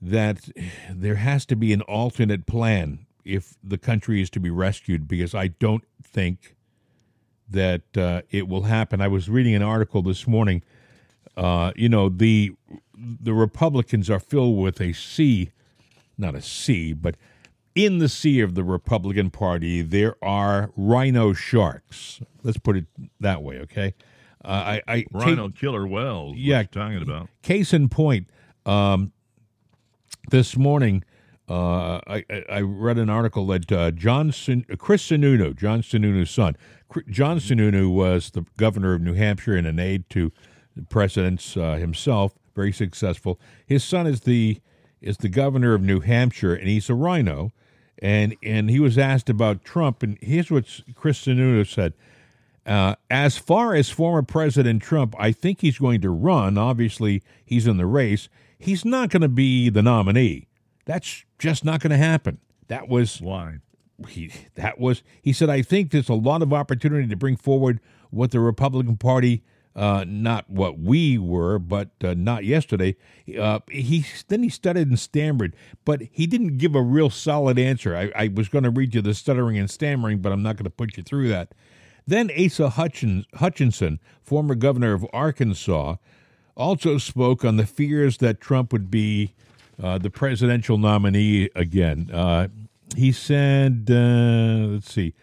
that there has to be an alternate plan if the country is to be rescued, because I don't think that uh, it will happen. I was reading an article this morning. Uh, you know, the the Republicans are filled with a sea, not a sea, but in the sea of the Republican Party, there are RINO sharks. Let's put it that way, okay? Uh, I, I RINO killer whales. Yeah, talking about. Case in point, um, this morning, uh, I, I, read an article that uh, John Sun, Chris Sununu, John Sununu's son, John Sununu was the governor of New Hampshire and an aide to the president's uh, himself, very successful. His son is the is the governor of New Hampshire, and he's a RINO. And and he was asked about Trump, and here's what Chris Sununu said. Uh, as far as former President Trump, I think he's going to run. Obviously, he's in the race. He's not going to be the nominee. That's just not going to happen. That was why he that was he said I think there's a lot of opportunity to bring forward what the Republican Party uh, not what we were, but uh, not yesterday. Uh, he then he stuttered and stammered, but he didn't give a real solid answer. I, I was going to read you the stuttering and stammering, but I'm not going to put you through that. Then Asa Hutchins, Hutchinson, former governor of Arkansas, also spoke on the fears that Trump would be uh, the presidential nominee again. Uh, he said, uh, let's see,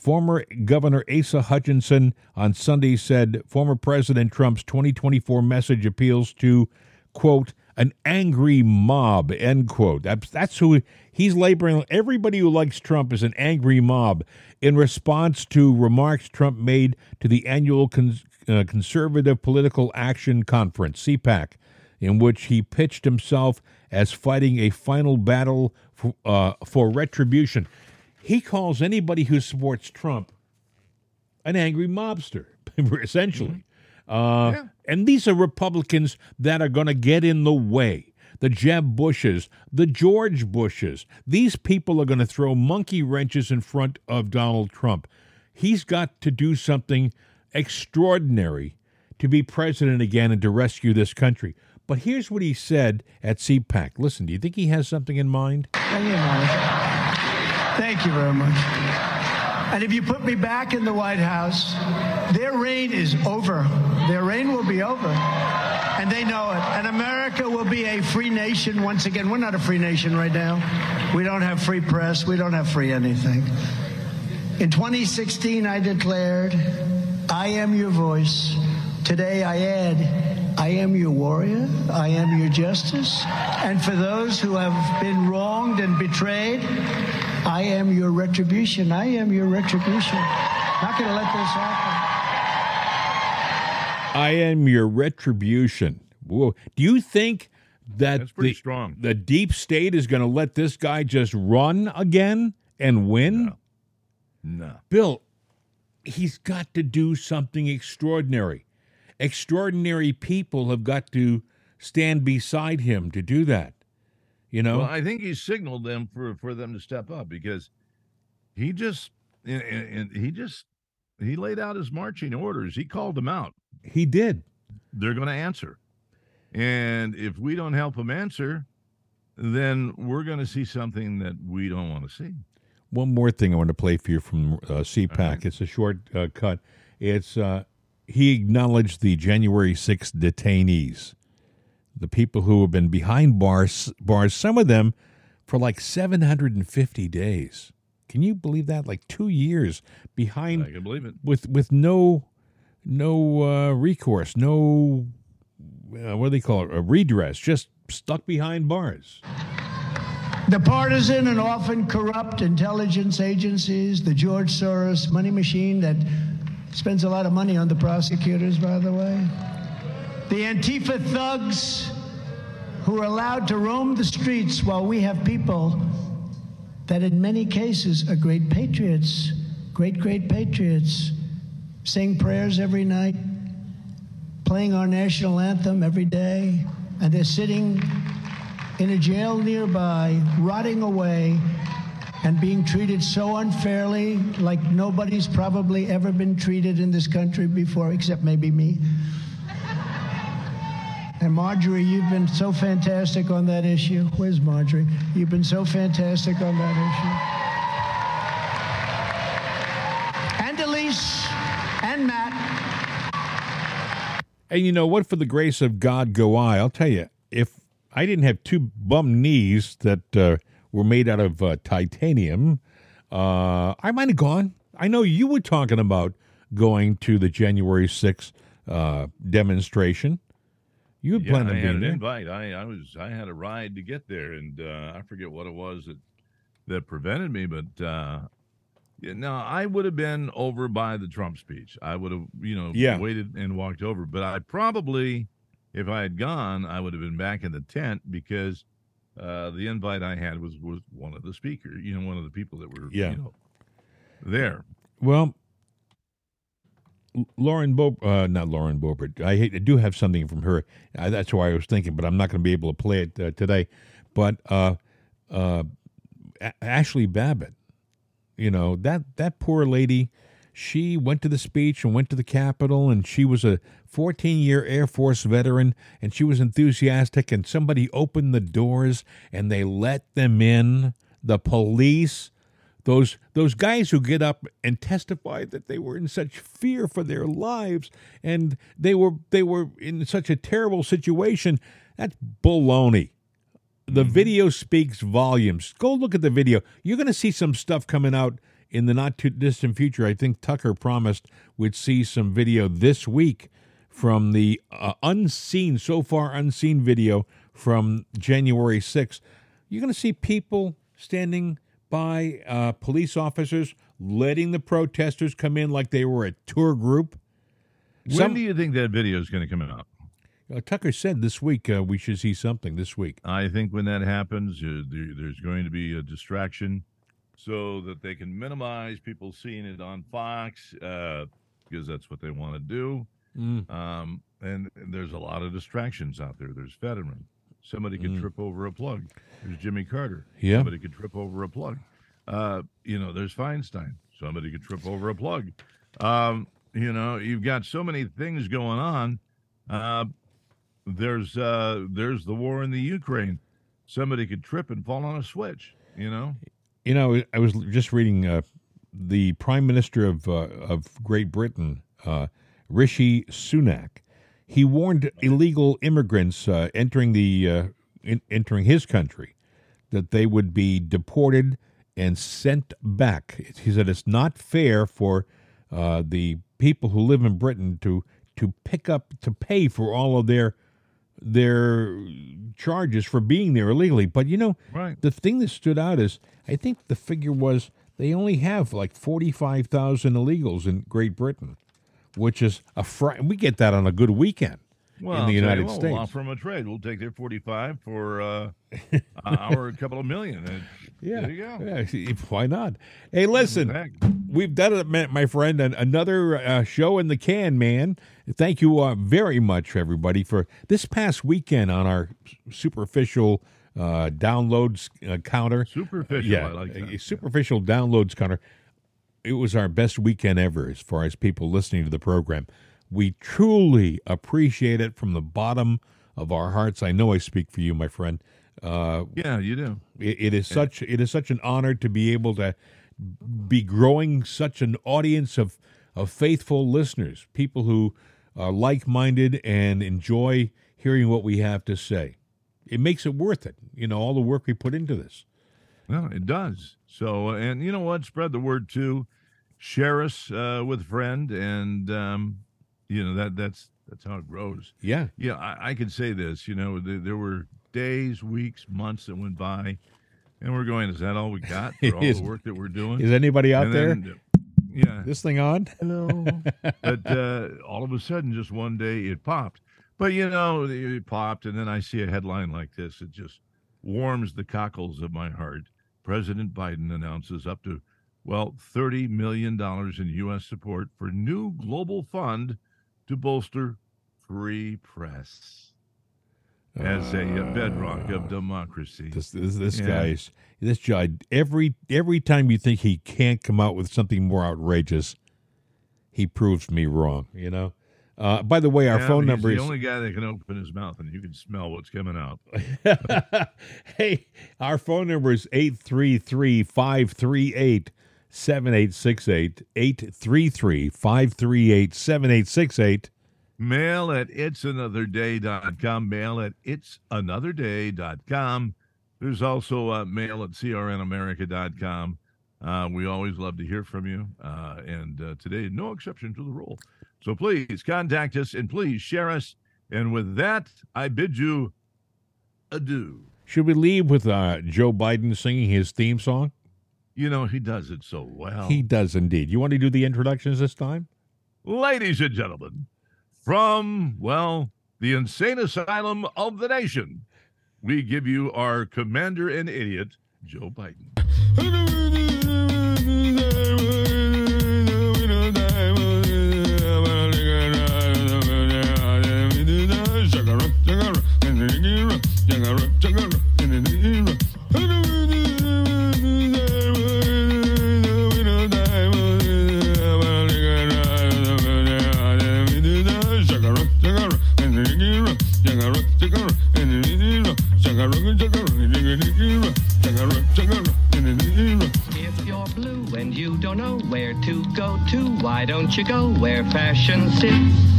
Former Governor Asa Hutchinson on Sunday said former President Trump's 2024 message appeals to, quote, an angry mob, end quote. That's, that's who he's laboring. Everybody who likes Trump is an angry mob in response to remarks Trump made to the annual Con- uh, Conservative Political Action Conference, CPAC, in which he pitched himself as fighting a final battle for, uh, for retribution. He calls anybody who supports Trump an angry mobster, essentially. Uh, yeah. And these are Republicans that are going to get in the way. The Jeb Bushes, the George Bushes. These people are going to throw monkey wrenches in front of Donald Trump. He's got to do something extraordinary to be president again and to rescue this country. But here's what he said at CPAC. Listen, do you think he has something in mind? Thank you, very much. And if you put me back in the White House, their reign is over. Their reign will be over. And they know it. And America will be a free nation once again. We're not a free nation right now. We don't have free press. We don't have free anything. In 2016, I declared, I am your voice. Today, I add, I am your warrior. I am your justice. And for those who have been wronged and betrayed, I am your retribution. I am your retribution. Not going to let this happen. I am your retribution. Whoa. Do you think that the, strong. the deep state is going to let this guy just run again and win? No. no. Bill, he's got to do something extraordinary. Extraordinary people have got to stand beside him to do that. You know, well, I think he signaled them for for them to step up because he just and, and he just he laid out his marching orders. He called them out. He did. They're going to answer, and if we don't help them answer, then we're going to see something that we don't want to see. One more thing I want to play for you from uh, CPAC. Right. It's a short uh, cut. It's uh, he acknowledged the January 6th detainees the people who have been behind bars, bars, some of them for like 750 days. Can you believe that? Like two years behind. I can believe it. With with no no uh, recourse, no uh, what do they call it? A redress, just stuck behind bars. The partisan and often corrupt intelligence agencies, the George Soros money machine that spends a lot of money on the prosecutors, by the way the Antifa thugs who are allowed to roam the streets while we have people that, in many cases, are great patriots, great, great patriots, saying prayers every night, playing our national anthem every day, and they're sitting in a jail nearby, rotting away and being treated so unfairly, like nobody's probably ever been treated in this country before, except maybe me. And Marjorie, you've been so fantastic on that issue. Where's Marjorie? You've been so fantastic on that issue. And Elise and Matt. And you know what? For the grace of God, go I. I'll tell you, if I didn't have two bum knees that uh, were made out of uh, titanium, uh, I might have gone. I know you were talking about going to the January 6th uh, demonstration. You had yeah, planned on being an invite. I, I was I had a ride to get there, and uh, I forget what it was that that prevented me. But uh, yeah, no, I would have been over by the Trump speech. I would have, you know, yeah. waited and walked over. But I probably, if I had gone, I would have been back in the tent because uh, the invite I had was was one of the speakers. You know, one of the people that were yeah. You know, there. Well, Lauren Bo, uh, not Lauren Boebert. I, I, do have something from her. Uh, that's why I was thinking, but I'm not going to be able to play it uh, today. But uh, uh, Ashley Babbitt, you know that that poor lady. She went to the speech and went to the Capitol, and she was a 14 year Air Force veteran, and she was enthusiastic. And somebody opened the doors, and they let them in. The police those those guys who get up and testify that they were in such fear for their lives and they were they were in such a terrible situation that's baloney the mm-hmm. video speaks volumes go look at the video you're going to see some stuff coming out in the not too distant future, I think Tucker promised we'd see some video this week from the uh, unseen, so far unseen video from January 6th. You're going to see people standing by uh, police officers letting the protesters come in like they were a tour group. When Some- do you think that video is going to come out? Uh, Tucker said this week uh, we should see something this week. I think when that happens, uh, there, there's going to be a distraction so that they can minimize people seeing it on Fox uh, because that's what they want to do. Mm. Um, and, and there's a lot of distractions out there. There's Fetterman. Somebody could Mm. trip over a plug. There's Jimmy Carter. Yeah. Somebody could trip over a plug. Uh, you know, there's Feinstein. Somebody could trip over a plug. Um, you know, you've got so many things going on. Uh, there's uh, there's the war in the Ukraine. Somebody could trip and fall on a switch. You know. You know, I was just reading uh, the Prime Minister of uh, of Great Britain, uh, Rishi Sunak. He warned illegal immigrants uh, entering the uh, in, entering his country that they would be deported and sent back. He said it's not fair for uh, the people who live in Britain to to pick up to pay for all of their their charges for being there illegally. But you know, Right. the thing that stood out is I think the figure was they only have like 45,000 illegals in Great Britain, which is a fr- we get that on a good weekend Well, in the United what, States. We'll offer them a trade. We'll take their 45 for uh, our couple of million. And yeah. There you go. Yeah, why not? Hey, listen, we've done it, my friend, and another uh, show in the can, man. Thank you uh, very much, everybody, for this past weekend on our superficial uh, downloads uh, counter. Superficial. yeah, I like a that. superficial downloads counter. It was our best weekend ever as far as people listening to the program. We truly appreciate it from the bottom of our hearts. I know I speak for you, my friend. Uh, Yeah, you do. it, it is such it is such an honor to be able to be growing such an audience of of faithful listeners, people who are like minded and enjoy hearing what we have to say. It makes it worth it, you know, all the work we put into this. Well, it does. So, and you know what? Spread the word too. Share us uh, with a friend, and um, you know that that's that's how it grows. Yeah, Yeah, I, I could say this. You know, there, there were days, weeks, months that went by, and we're going. Is that all we got for all Is- the work that we're doing? is anybody out And there? then, yeah. this thing on? Hello. but uh, all of a sudden, just one day, it popped. But you know, it popped, and then I see a headline like this. It just warms the cockles of my heart. President Biden announces up to, well, $30 million in U.S. support for new global fund to bolster free press as a uh, bedrock of democracy. This this, this Yeah. guy's this guy every every time you think he can't come out with something more outrageous, he proves me wrong. You know. Uh, by the way, our Yeah, phone number the is the only guy that can open his mouth and you can smell what's coming out. hey, our phone number is 833 538 7868. 833 538 7868. Mail at it'sanotherday.com. Mail at it'sanotherday.com. There's also uh, mail at crnamerica.com. Uh, we always love to hear from you. Uh, and uh, today, no exception to the rule. So please contact us and please share us. And with that, I bid you adieu. Should we leave with uh, Joe Biden singing his theme song? You know, he does it so well. He does indeed. You want to do the introductions this time? Ladies and gentlemen, from, well, the insane asylum of the nation, we give you our commander and idiot, Joe Biden. Why don't you go where fashion sits?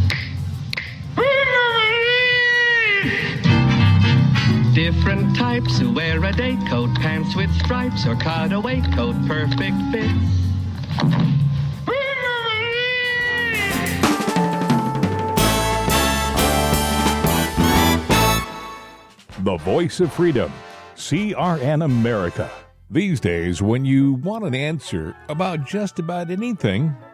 Different types who wear a day coat, pants with stripes, or cutaway coat, perfect fits. The voice of freedom, CRN America. These days, when you want an answer about just about anything,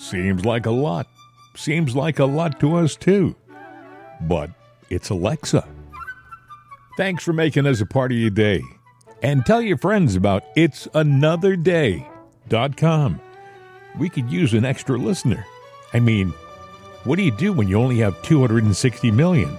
Seems like a lot. Seems like a lot to us too. But it's Alexa. Thanks for making us a part of your day. And tell your friends about It's Another it'sanotherday.com. We could use an extra listener. I mean, what do you do when you only have 260 million?